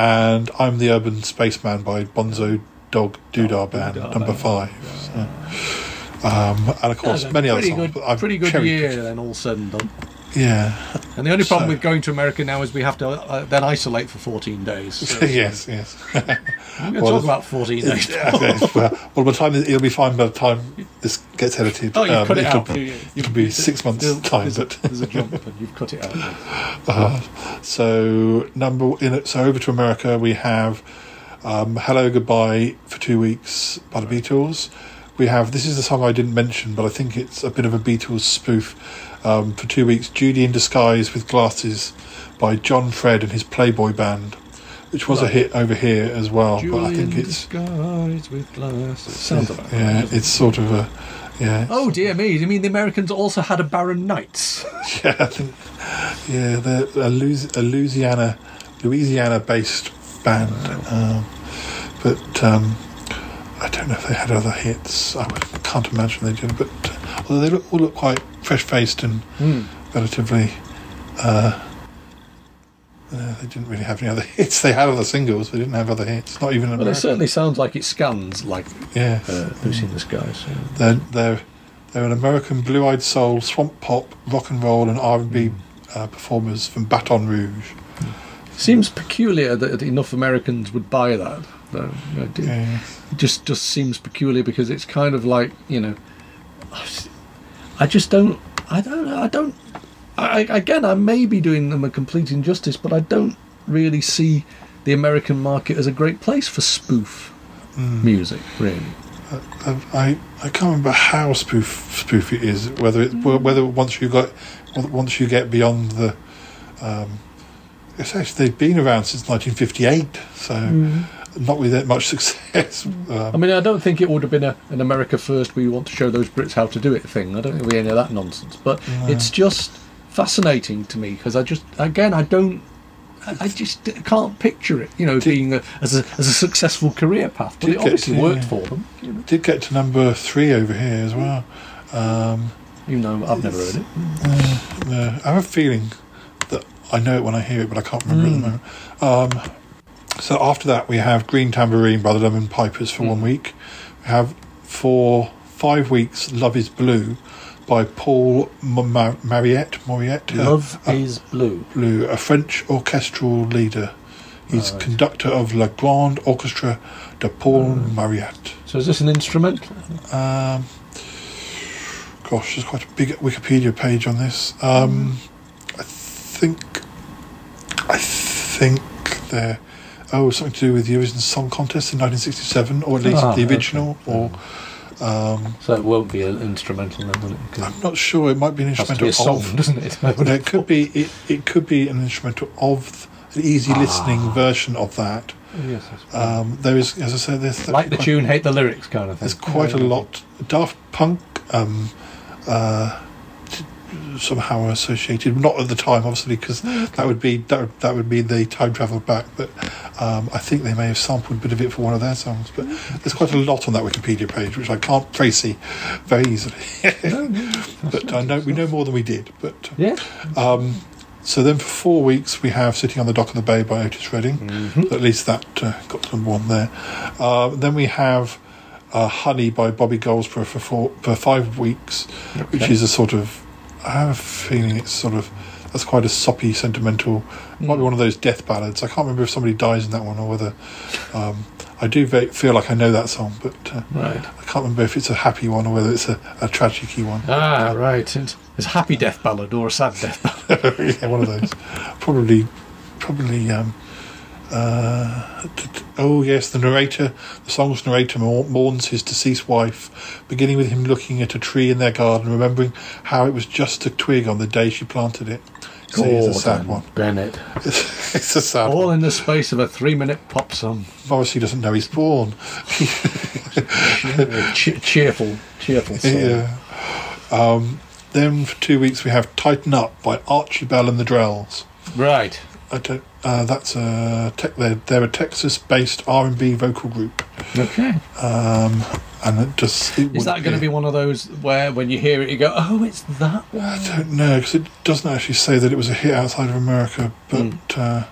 and "I'm the Urban Spaceman" by Bonzo Dog Doo-Dah Band, Doodah number five. So, um, and of course, Yeah, many other pretty songs. Good, pretty good year then, all said and done. Yeah. And the only problem So- with going to America now is we have to uh, then isolate for 14 days. (laughs) So yes, yes. We're going to Well, talk about 14 days. (laughs) okay, well, well, by the time it'll be fine by the time this gets edited. Oh, you've Um, cut it out. You- you- it'll be six months There's- time, there's a- but (laughs) there's a jump, and you've cut it out. Uh, so number in. So over to America, we have um, "Hello Goodbye" for two weeks by the Beatles. We have this is the song I didn't mention, but I think it's a bit of a Beatles spoof. Um, for two weeks, "Judy in Disguise with Glasses" by John Fred and his Playboy band, which was a hit over here as well. but I think it's disguised with glasses. Sounds about right. yeah, it's sort of a yeah. Oh dear me! You mean the Americans also had a Barron Knights? (laughs) Yeah, I think, yeah, they're a, a Louisiana, Louisiana-based band, um, but um, I don't know if they had other hits. I can't imagine they did. But uh, although they look, all look quite fresh-faced and relatively, uh, uh, they didn't really have any other (laughs) hits. They had other singles, they didn't have other hits. Not even Well, it certainly sounds like it scans like Yeah, uh, Lucy in the Skies. they're they're they're an American blue-eyed soul, swamp pop, rock and roll, and R and B uh, performers from Baton Rouge. Seems peculiar that enough Americans would buy that. Though. It- Yeah. It just just seems peculiar because it's kind of like you know, I just don't. I don't. I don't. I, again, I may be doing them a complete injustice, but I don't really see the American market as a great place for spoof music. Really, I, I I can't remember how spoof spoof it is. Whether it whether once you got once you get beyond the, um, it's actually they've been around since 1958, so not with that much (laughs) success. I Um, mean, I don't think it would have been a, an America first. We want to show those Brits how to do it thing. I don't think it'll any of that nonsense. But it's just fascinating to me because I just, again, I don't. I I just can't picture it, you know, being a, as a as a successive career path. But Did it obviously to- worked yeah. for them, you know, did get to number three over here as well. Um, even though I've never heard it. uh, I have a feeling that I know it when I hear it, but I can't remember at the moment. Um, so after that, we have Green Tambourine by the Lemon Pipers for one week. We have for five weeks Love Is Blue by Paul M- Mar- Mauriat. Mauriat uh, Love uh, is blue. Blue, a French orchestral leader. He's conductor of La Grande Orchestra de Paul Mauriat. So is this an instrument? Um, gosh, there's quite a big Wikipedia page on this. Um, I think, I think there. Oh, something to do with the Eurovision Song Contest in 1967, or at least Ah, the okay. original. Or um, So it won't be an instrumental then, will it? I'm not sure. It might be an it has to instrumental be a song, of. (laughs) doesn't it? No, it could be. It, it could be an instrumental of an easy listening Ah. version of that. Yes, Um, there is, as I said, there's like the quite- tune, hate the lyrics kind of thing. There's quite a lot. Daft Punk um, uh, somehow associated, not at the time, obviously, because that would be that, would- that would be the time travel back. But um, I think they may have sampled a bit of it for one of their songs. But there's quite a lot on that Wikipedia page, which I can't trace very easily. (laughs) but I know we know more than we did. But Yeah. um, so then for four weeks we have Sitting on the Dock of the Bay by Otis Redding. At least that uh, got number one there. Uh, then we have uh, Honey by Bobby Goldsboro for four, for five weeks, which is a sort of, I have a feeling it's sort of that's quite a soppy, sentimental. Might be Mm. one of those death ballads. I can't remember if somebody dies in that one or whether. Um, I do ve- feel like I know that song, but uh, Right. I can't remember if it's a happy one or whether it's a, a tragic one. Ah, right. It's, it's a happy death ballad or a sad death ballad. (laughs) yeah, one of those. Probably, probably. Um, uh, t- t- oh yes, the narrator, the song's narrator mourns his deceased wife, beginning with him looking at a tree in their garden, remembering how it was just a twig on the day she planted it. So it's a sad one. Bennett. It's, (laughs) it's a sad All one. in the space of a three-minute pop song. Obviously, doesn't know he's born. Che- (laughs) cheerful, cheerful song. yeah. Um, then for two weeks we have "Tighten Up" by Archie Bell and the Drells. Right. I don't. Uh, that's a tech, they're, they're a Texas-based R and B vocal group, Okay. um, and it just it Is that going to be one of those where when you hear it you go, oh, it's that one? I don't know because it doesn't actually say that it was a hit outside of America, but Hmm. uh,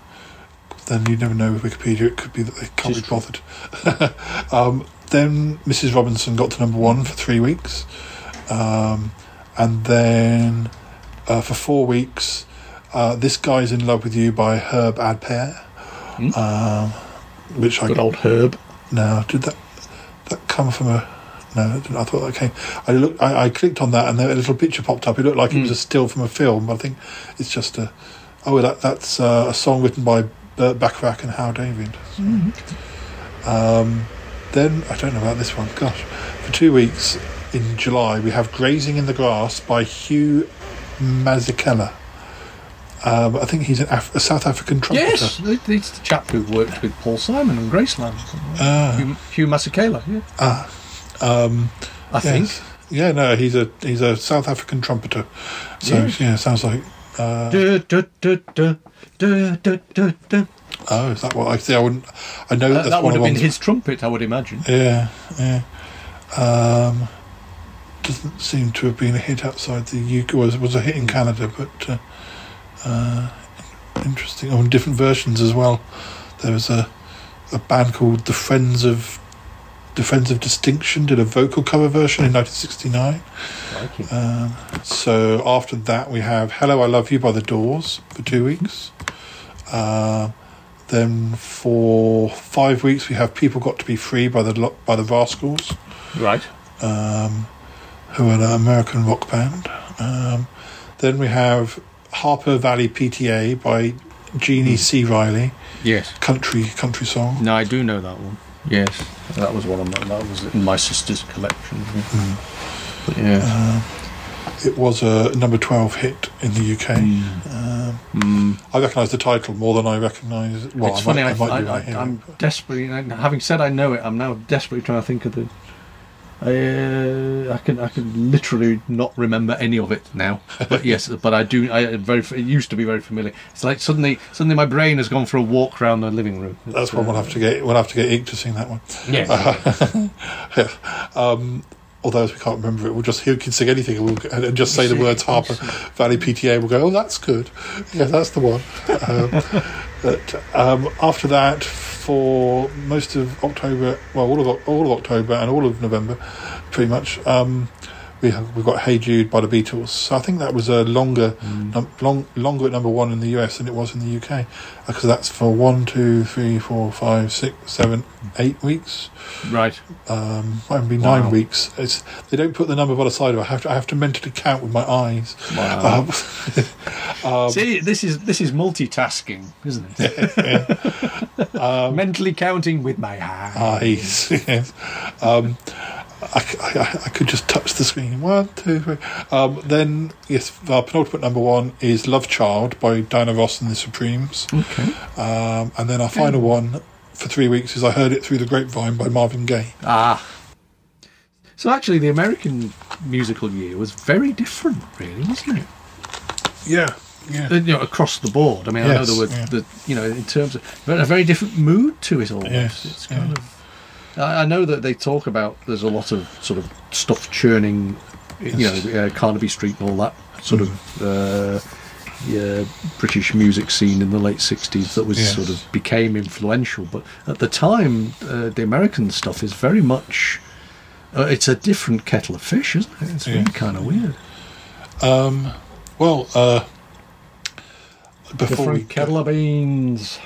then you never know with Wikipedia. It could be that they can't be bothered. (laughs) um, then Mrs. Robinson got to number one for three weeks, um, and then uh, for four weeks, uh, "This Guy's in Love with You" by Herb Alpert, um, which I Hmm. Good old Herb. no, did that that come from a? No, I, thought that came. I looked. I, I clicked on that, and a little picture popped up. It looked like it was a still from a film. But I think it's just a. Oh, that that's uh, a song written by Burt Bacharach and Hal David. Um, then I don't know about this one. Gosh, for two weeks in July we have "Grazing in the Grass" by Hugh Masekela. Um, I think he's an Af- a South African trumpeter. Yes, it's the chap who worked with Paul Simon and Graceland. Ah. Hugh, Hugh Masekela, yeah. Ah, um, I think. Yeah, no, he's a he's a South African trumpeter. So Yes. yeah, sounds like. Uh, Du- du- du- oh, is that what I see? I wouldn't. I know Uh, that's that would have been his trumpet, I would imagine. Yeah, yeah. Um, doesn't seem to have been a hit outside the UK. Was was a hit in Canada, but uh, uh, interesting. On different versions as well. There was a a band called the Friends of the Friends of Distinction did a vocal cover version in 1969. Um, so after that, we have "Hello, I Love You" by the Doors for two weeks. Uh, then for five weeks, we have "People Got to Be Free" by the by the Rascals, Right. um, who are an American rock band. Um, then we have "Harper Valley PTA" by Jeannie C. Riley, Yes. country country song. No, I do know that one. Yes. That was one of my, that was in my sister's collection. yeah. But yeah. It was a number twelve hit in the UK. Um, Mm. I recognise the title more than I recognise. Well, it's I funny. might, I, I might I, do that here. am desperately. Having said I know it, I'm now desperately trying to think of the. Uh, I can I can literally not remember any of it now. (laughs) But yes, but I do. I very. It used to be very familiar. It's like suddenly suddenly my brain has gone for a walk around the living room. That's one we'll have to get. We'll have to get Ikk to sing that one. Yes. (laughs) Yeah. Um, although as we can't remember it, we'll just he can sing anything and, we'll, and just say the words Harper Valley PTA. We'll go, oh, that's good. Yeah, that's the one. Um, (laughs) but um, after that, for most of October, well, all of all of October and all of November, pretty much. Um, we have, we've got Hey Jude by the Beatles. So I think that was a longer, num- long, longer at number one in the US than it was in the UK, because that's for one, two, three, four, five, six, seven, eight weeks Right. um, might be nine Wow. weeks. It's they don't put the number by the side of it. I have to I have to mentally count with my eyes. Wow. Um, (laughs) um, See, this is this is multitasking, isn't it? (laughs) Mentally counting with my hand. eyes. (laughs) yes. I, c- I- I could just touch the screen. One, two, three. Um, then yes, our penultimate number one is "Love Child" by Diana Ross and the Supremes. Okay. Um, and then our final one for three weeks is "I Heard It Through the Grapevine" by Marvin Gaye. Ah. So actually, the American musical year was very different, really, wasn't it? Yeah, yeah. Uh, You know, across the board. I mean, I know Yes, there were, yeah. the, you know, in terms of but a very different mood to it all. Yes, It's kind of. I know that they talk about there's a lot of sort of stuff churning, you know, uh, Carnaby Street and all that sort of uh, yeah, British music scene in the late '60s that was Yes. sort of became influential. But at the time, uh, the American stuff is very much. Uh, it's a different kettle of fish, isn't it? It's really kind of weird. Um, well, uh, before we Different kettle of beans.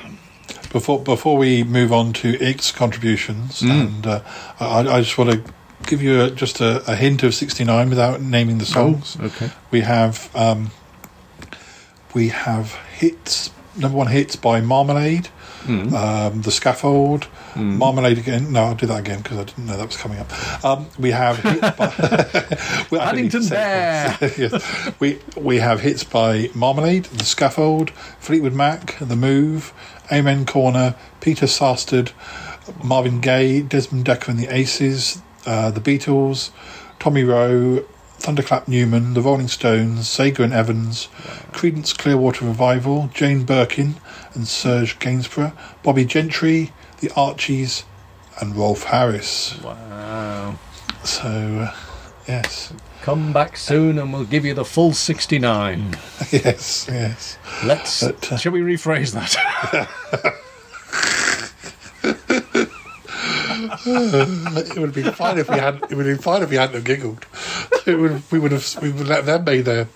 Before before we move on to Ikk's contributions, and uh, I, I just want to give you a, just a, a hint of '69 without naming the songs. okay. We have um, we have hits number one hits by Marmalade, um, The Scaffold, Marmalade again. No, I'll do that again because I didn't know that was coming up. Um, we have hits by (laughs) Well, I didn't Paddington Bear. (laughs) yes. We we have hits by Marmalade, The Scaffold, Fleetwood Mac, The Move, Amen Corner, Peter Sarstedt, Marvin Gaye, Desmond Dekker and the Aces, uh, The Beatles, Tommy Roe, Thunderclap Newman, The Rolling Stones, Zager and Evans, Creedence Clearwater Revival, Jane Birkin and Serge Gainsborough, Bobbie Gentry, The Archies, and Rolf Harris. Wow. So, uh, yes, Come back soon and we'll give you the full 69. (laughs) yes, yes. Let's. But, uh, shall we rephrase that? (laughs) It would have been fine if we hadn't. It would have been fine if we hadn't have giggled. (laughs) It would, we would have. We would let them make their.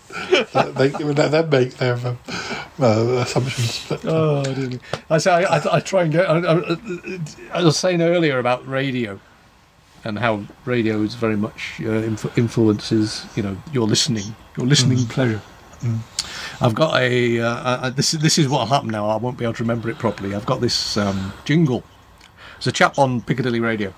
They, we would let them make their um, uh, assumptions. But, uh, oh, dear me. I say, I, I, I try and get. I, I, I was saying earlier about radio and how radio is very much uh, inf- influences, you know, your listening, your listening pleasure. I've got a. Uh, I, this is this is what happened now. I won't be able to remember it properly. I've got this um, jingle. There's a chap on Piccadilly Radio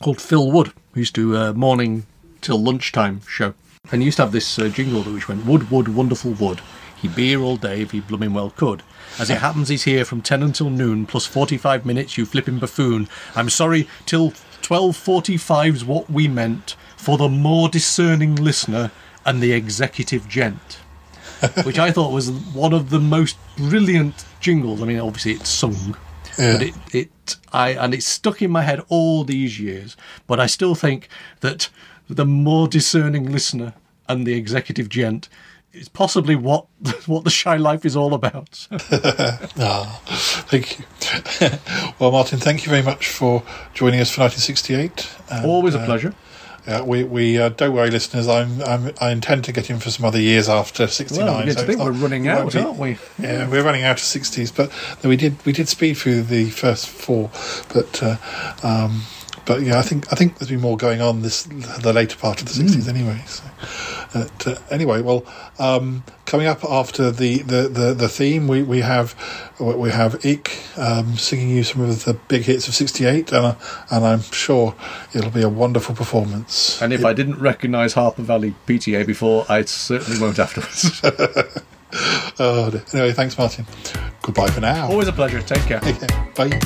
called Phil Wood who used to uh, morning till lunchtime show, and he used to have this uh, jingle which went Wood Wood Wonderful Wood. He'd be here all day if he blooming well could. As it happens, he's here from ten until noon plus forty-five minutes. You flipping buffoon. I'm sorry till twelve forty-five's what we meant for the more discerning listener and the executive gent (laughs) which I thought was one of the most brilliant jingles. I mean, obviously it's sung, but it, it I and it's stuck in my head all these years. But I still think that the more discerning listener and the executive gent is possibly what (laughs) what the shy life is all about. (laughs) (laughs) ah, thank you. well, Martin, thank you very much for joining us for 1968. And, Always a uh, pleasure. Yeah, we we uh, don't worry, listeners. I'm, I'm I intend to get in for some other years after '69. Well, yeah, so I think not- we're running out, be- aren't we? Yeah, we're running out of '60s, but we did we did speed through the first four, but uh, um, but yeah, I think I think there's been more going on this the later part of the '60s anyway. So, but, uh, anyway, well, um, coming up after the, the, the, the theme, we, we have we have Ikk um, singing you some of the big hits of '68, and uh, and I'm sure it'll be a wonderful performance. And if I didn't recognise Harper Valley PTA before, I certainly won't afterwards. (laughs) Oh, anyway, thanks, Martin. Goodbye for now. Always a pleasure. Take care. Bye.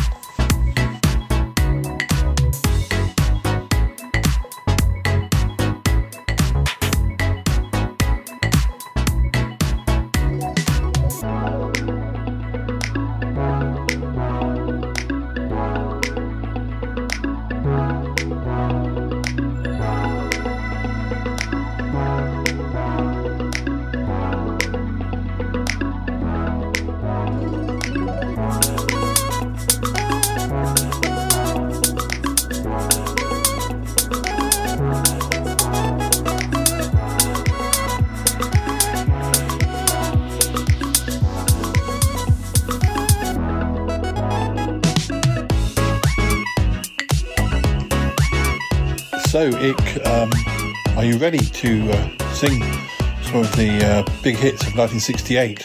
Big hits of 1968?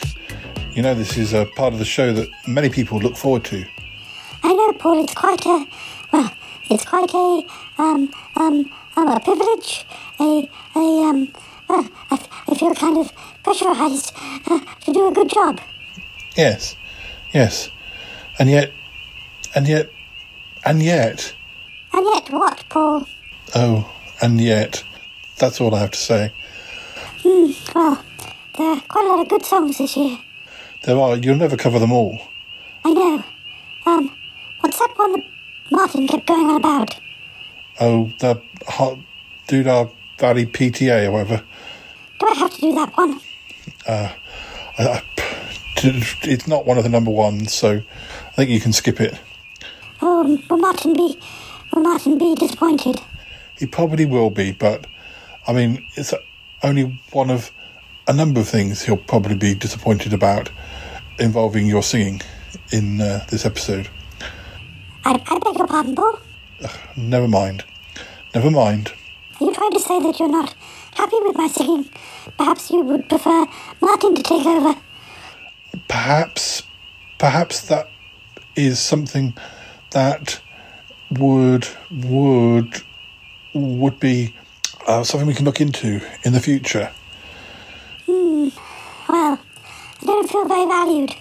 You know, this is a part of the show that many people look forward to. I know, Paul. It's quite a well. It's quite a um um, um a privilege. A a um. Well, I, I feel kind of pressurized uh, to do a good job. Yes, yes. And yet, and yet, and yet, And yet, what, Paul? oh, and yet, that's all I have to say. Hmm. Well, there are quite a lot of good songs this year. There are, you'll never cover them all. I know. Um, what's that one that Martin kept going on about? Oh, the Hot Doodah Valley PTA, or whatever. Do I have to do that one? Uh, I, I, it's not one of the number ones, so I think you can skip it. Oh, will Martin be? Will Martin be disappointed? He probably will be, but I mean, it's only one of a number of things he'll probably be disappointed about involving your singing in uh, this episode. I, I beg your pardon, Paul. Never mind. Never mind. Are you trying to say that you're not happy with my singing? Perhaps you would prefer Martin to take over. Perhaps, perhaps that is something that would would would be uh, something we can look into in the future. Hmm. Well, I don't feel very valued.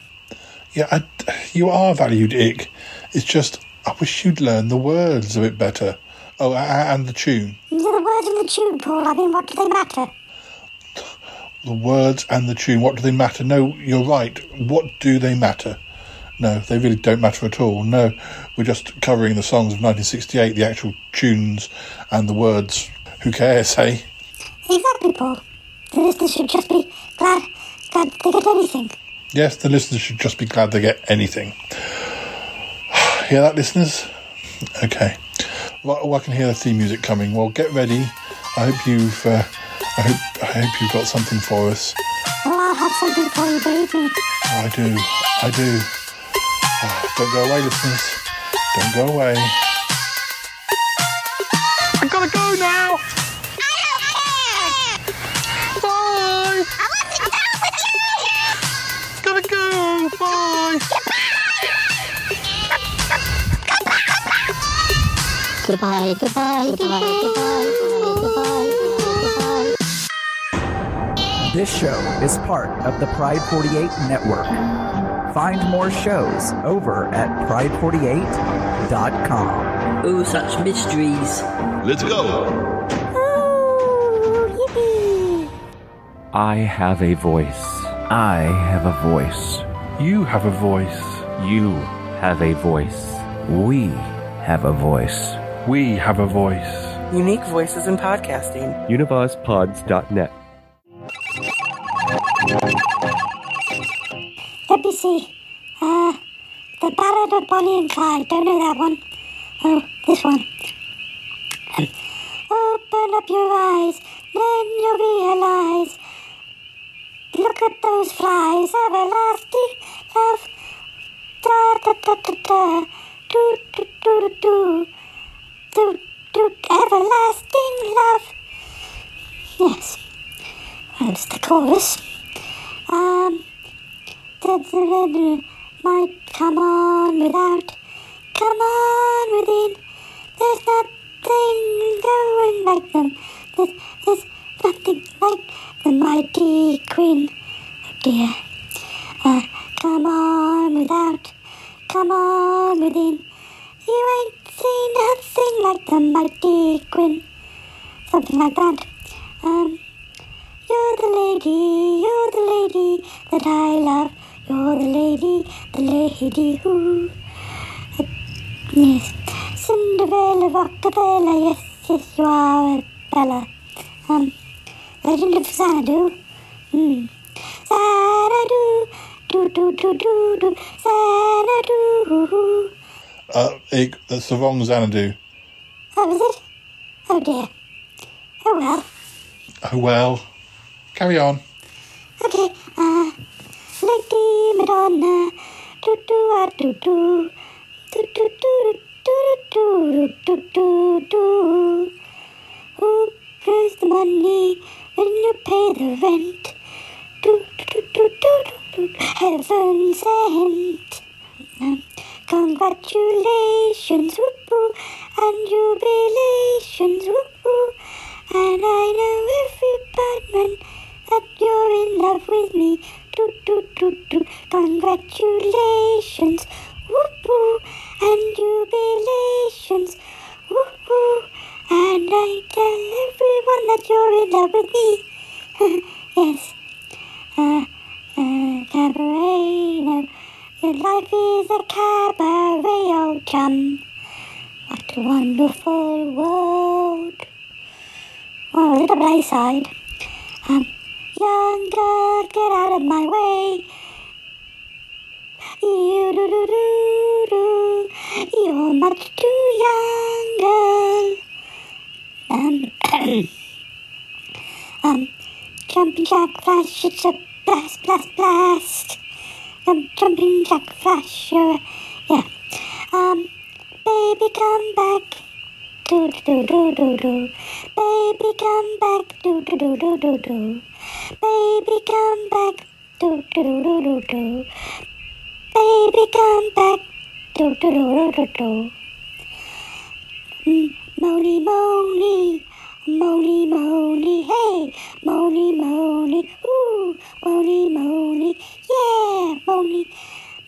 Yeah, I, you are valued, Ikk. It's just I wish you'd learn the words a bit better. Oh, and the tune. The words in the tune, Paul, I mean, what do they matter? The words and the tune. What do they matter? No, you're right. What do they matter? No, they really don't matter at all. No, we're just covering the songs of 1968, the actual tunes and the words. Who cares, hey? Exactly, Paul. The listeners should just be glad, glad they get anything. Yes, the listeners should just be glad they get anything. (sighs) Hear that, listeners? Okay. Well, well, I can hear the theme music coming. Well, get ready. I hope you've. Uh, I hope. I hope you've got something for us. Well, I'll have something for you, believe me. I do. I do. Ah, don't go away, listeners. Don't go away. I've gotta go now. Go. Bye. Goodbye, goodbye, goodbye, goodbye, goodbye, goodbye. This show is part of the Pride 48 network. Find more shows over at pride48.com. Oh, such mysteries. Let's go. Ooh, yippee. I have a voice. I have a voice. You have a voice. You have a voice. We have a voice. We have a voice. Unique voices in podcasting. UnivazPods.net. Let me see. Uh, the Ballad of Bonnie and Clyde. Don't know that one. Oh, this one. Open up your eyes, then you'll realize. Look at those flies, everlasting love. Da da da da da. Do do do do do. Do everlasting love. Yes. That's the chorus. Um. The, the, the, might come on without, come on within. There's nothing going like them. There's, there's nothing like the mighty queen. Oh dear. Uh, come on without, come on within. You ain't seen nothing like the mighty queen. Something like that. Um, you're the lady, you're the lady that I love. You're the lady, the lady who. Uh, yes. Cinderella, Rockefeller, yes, yes, you are a Bella. Um, Legend of Xanadu. Hmm. Xanadu, do, do, do, do, do, Xanadu. Uh, Ikk, that's the wrong Xanadu. Oh, was it? Oh dear. Oh well. Oh well. Carry on. Okay, uh, Lady Madonna, do do ah do do, do do do do do do do do do. Who pays the money when you pay the rent? Do do do do do do. Heaven sent. Um, congratulations, whoop and jubilations, whoop And I know every badman that you're in love with me. Do do do do. Congratulations, whoop woo, and jubilations, whoop woo. And I tell everyone that you're in love with me. (laughs) yes. Uh, uh, cabaret, no. Your life is a cabaret, old chum. What a wonderful world. Oh, a little bit side. Um, young girl, get out of my way. You do do do do. You're much too young, girl. Um, um, jumping Jack Flash, it's a blast, blast, blast. Um, jumping Jack Flash, yeah. Um, baby, come back. Do do do do do. Baby, come back. Do do do do do do. Baby, come back. Do do do do do do. Baby, come back. Do do do do do do. Mm, Mony, Mony, Mony, Mony, hey, Mony, Mony, ooh, Mony, Mony, yeah, Mony,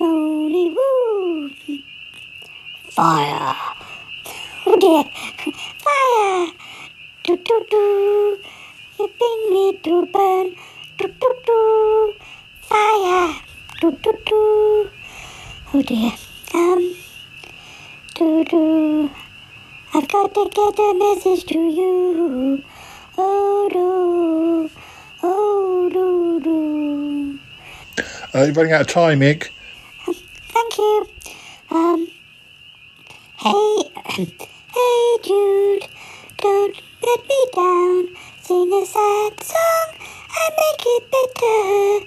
Mony, woo. Fire. Oh dear, fire. Do do do, bring me to burn. Do do do, fire. Do do do. Oh dear, um, do do. I've got to get a message to you. Oh, do, oh, do, do. Uh, you're running out of time, Mick. Thank you. Um, hey, (clears throat) hey, Jude, don't let me down. Sing a sad song and make it better.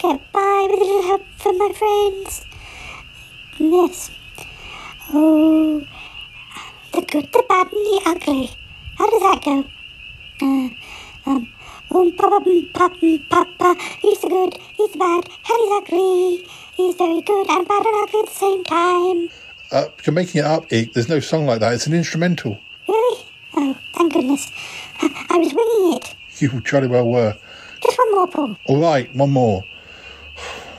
Get with a little help from my friends. Yes. Oh, the good, the bad, and the ugly. How does that go? Uh, um, um, papa, papa, papa, he's the good, he's the bad, and he's ugly. He's very good and bad and ugly at the same time. Uh, you're making it up, Ikk. There's no song like that. It's an instrumental. Really? Oh, thank goodness. I, I was winging it. You jolly well were. Just one more, Paul. All right, one more.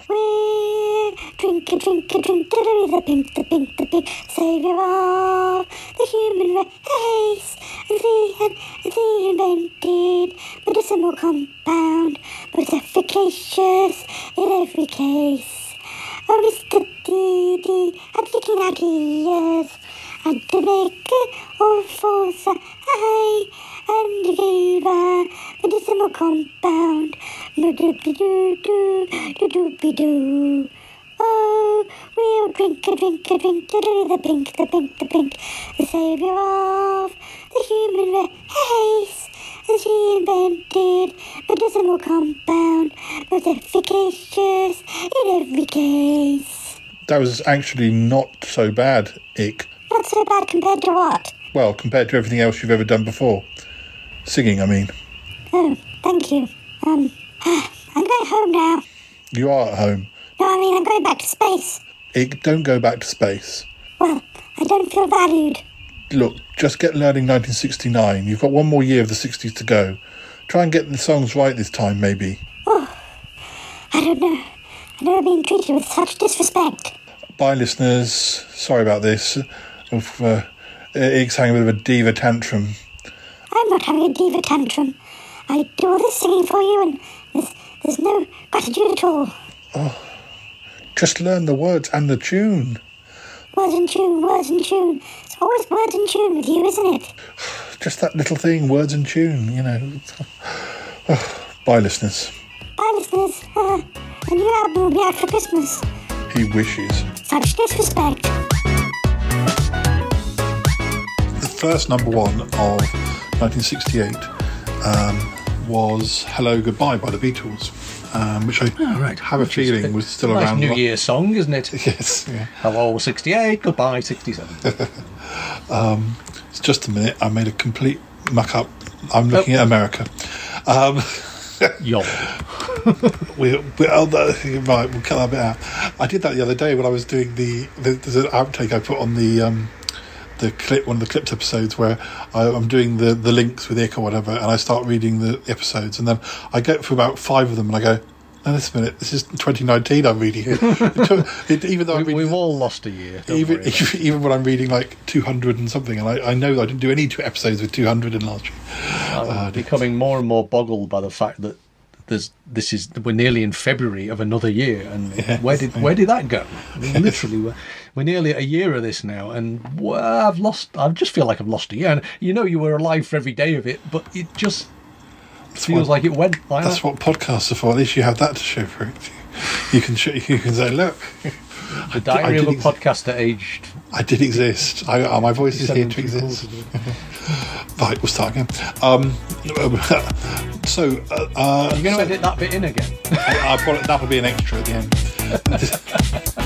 We're drinking, drinking, drinking away the pink, the pink, the pink savior of the human race. They, and they invented medicinal compound, but it's efficacious in every case. Oh, Mr. Didi had freaking ideas, and to make it all for science and he gave a medicinal compound. Do-do-be-do-do, Oh, we'll drink a drink a drink to the pink, the pink, the pink, the savior of the human race. As she invented the medicinal compound, most efficacious in every case. That was actually not so bad, Ikk. Not so bad compared to what? Well, compared to everything else you've ever done before. Singing, I mean. Oh, thank you. Um, (sighs) I'm going home now. You are at home. No, I mean, I'm going back to space. Ikk, don't go back to space. Well, I don't feel valued. Look, just get learning 1969. You've got one more year of the 60s to go. Try and get the songs right this time, maybe. Oh, I don't know. I've never been treated with such disrespect. Bye, listeners. Sorry about this. Of, uh, having a bit of a diva tantrum. I'm not having a diva tantrum. I do all this singing for you, and there's, there's no gratitude at all. Oh, just learn the words and the tune. Words and tune, words and tune. It's always words and tune with you, isn't it? (sighs) Just that little thing, words and tune, you know. (sighs) Bye, listeners. Bye, listeners. Uh, a new album will be out for Christmas. He wishes. Such disrespect. The first number one of 1968 um, was Hello Goodbye by the Beatles, um, which I Oh, right. have a feeling a was still nice around. New Year song, isn't it? (laughs) Yes. Yeah. Hello, 68, goodbye, 67. (laughs) Um, it's just a minute. I made a complete muck up. I'm looking at America. Um, (laughs) Yo. we, we, oh, right, we'll cut that bit out. I did that the other day when I was doing the, the there's an outtake I put on the um, the clip one of the clipped episodes where I, I'm doing the, the links with Ikk or whatever, and I start reading the episodes, and then I get through about five of them, and I go, Now, this minute, this is 2019. I'm reading (laughs) it. It- even though We, reading, we've all lost a year. Even, worry it. even when I'm reading like 200 and something, and I, I know I didn't do any two episodes with 200 in last year. I'm Uh, becoming more and more boggled by the fact that there's this is we're nearly in February of another year, and where did where did that go? Literally, we're, we're nearly a year of this now, and well, I've lost. I just feel like I've lost a year. And you know, you were alive for every day of it, but it just feels what- like it went. Like That's that. what podcasts are for. At least you have that to show for it. (laughs) You can show, you can say, look, (laughs) the diary I of a podcaster aged. I did exist. I, uh, my voice is here to exist. (laughs) right, we'll start again. Um, so, uh, uh, You're going so- to edit that bit in again. I, I probably, that'll be an extra at the end.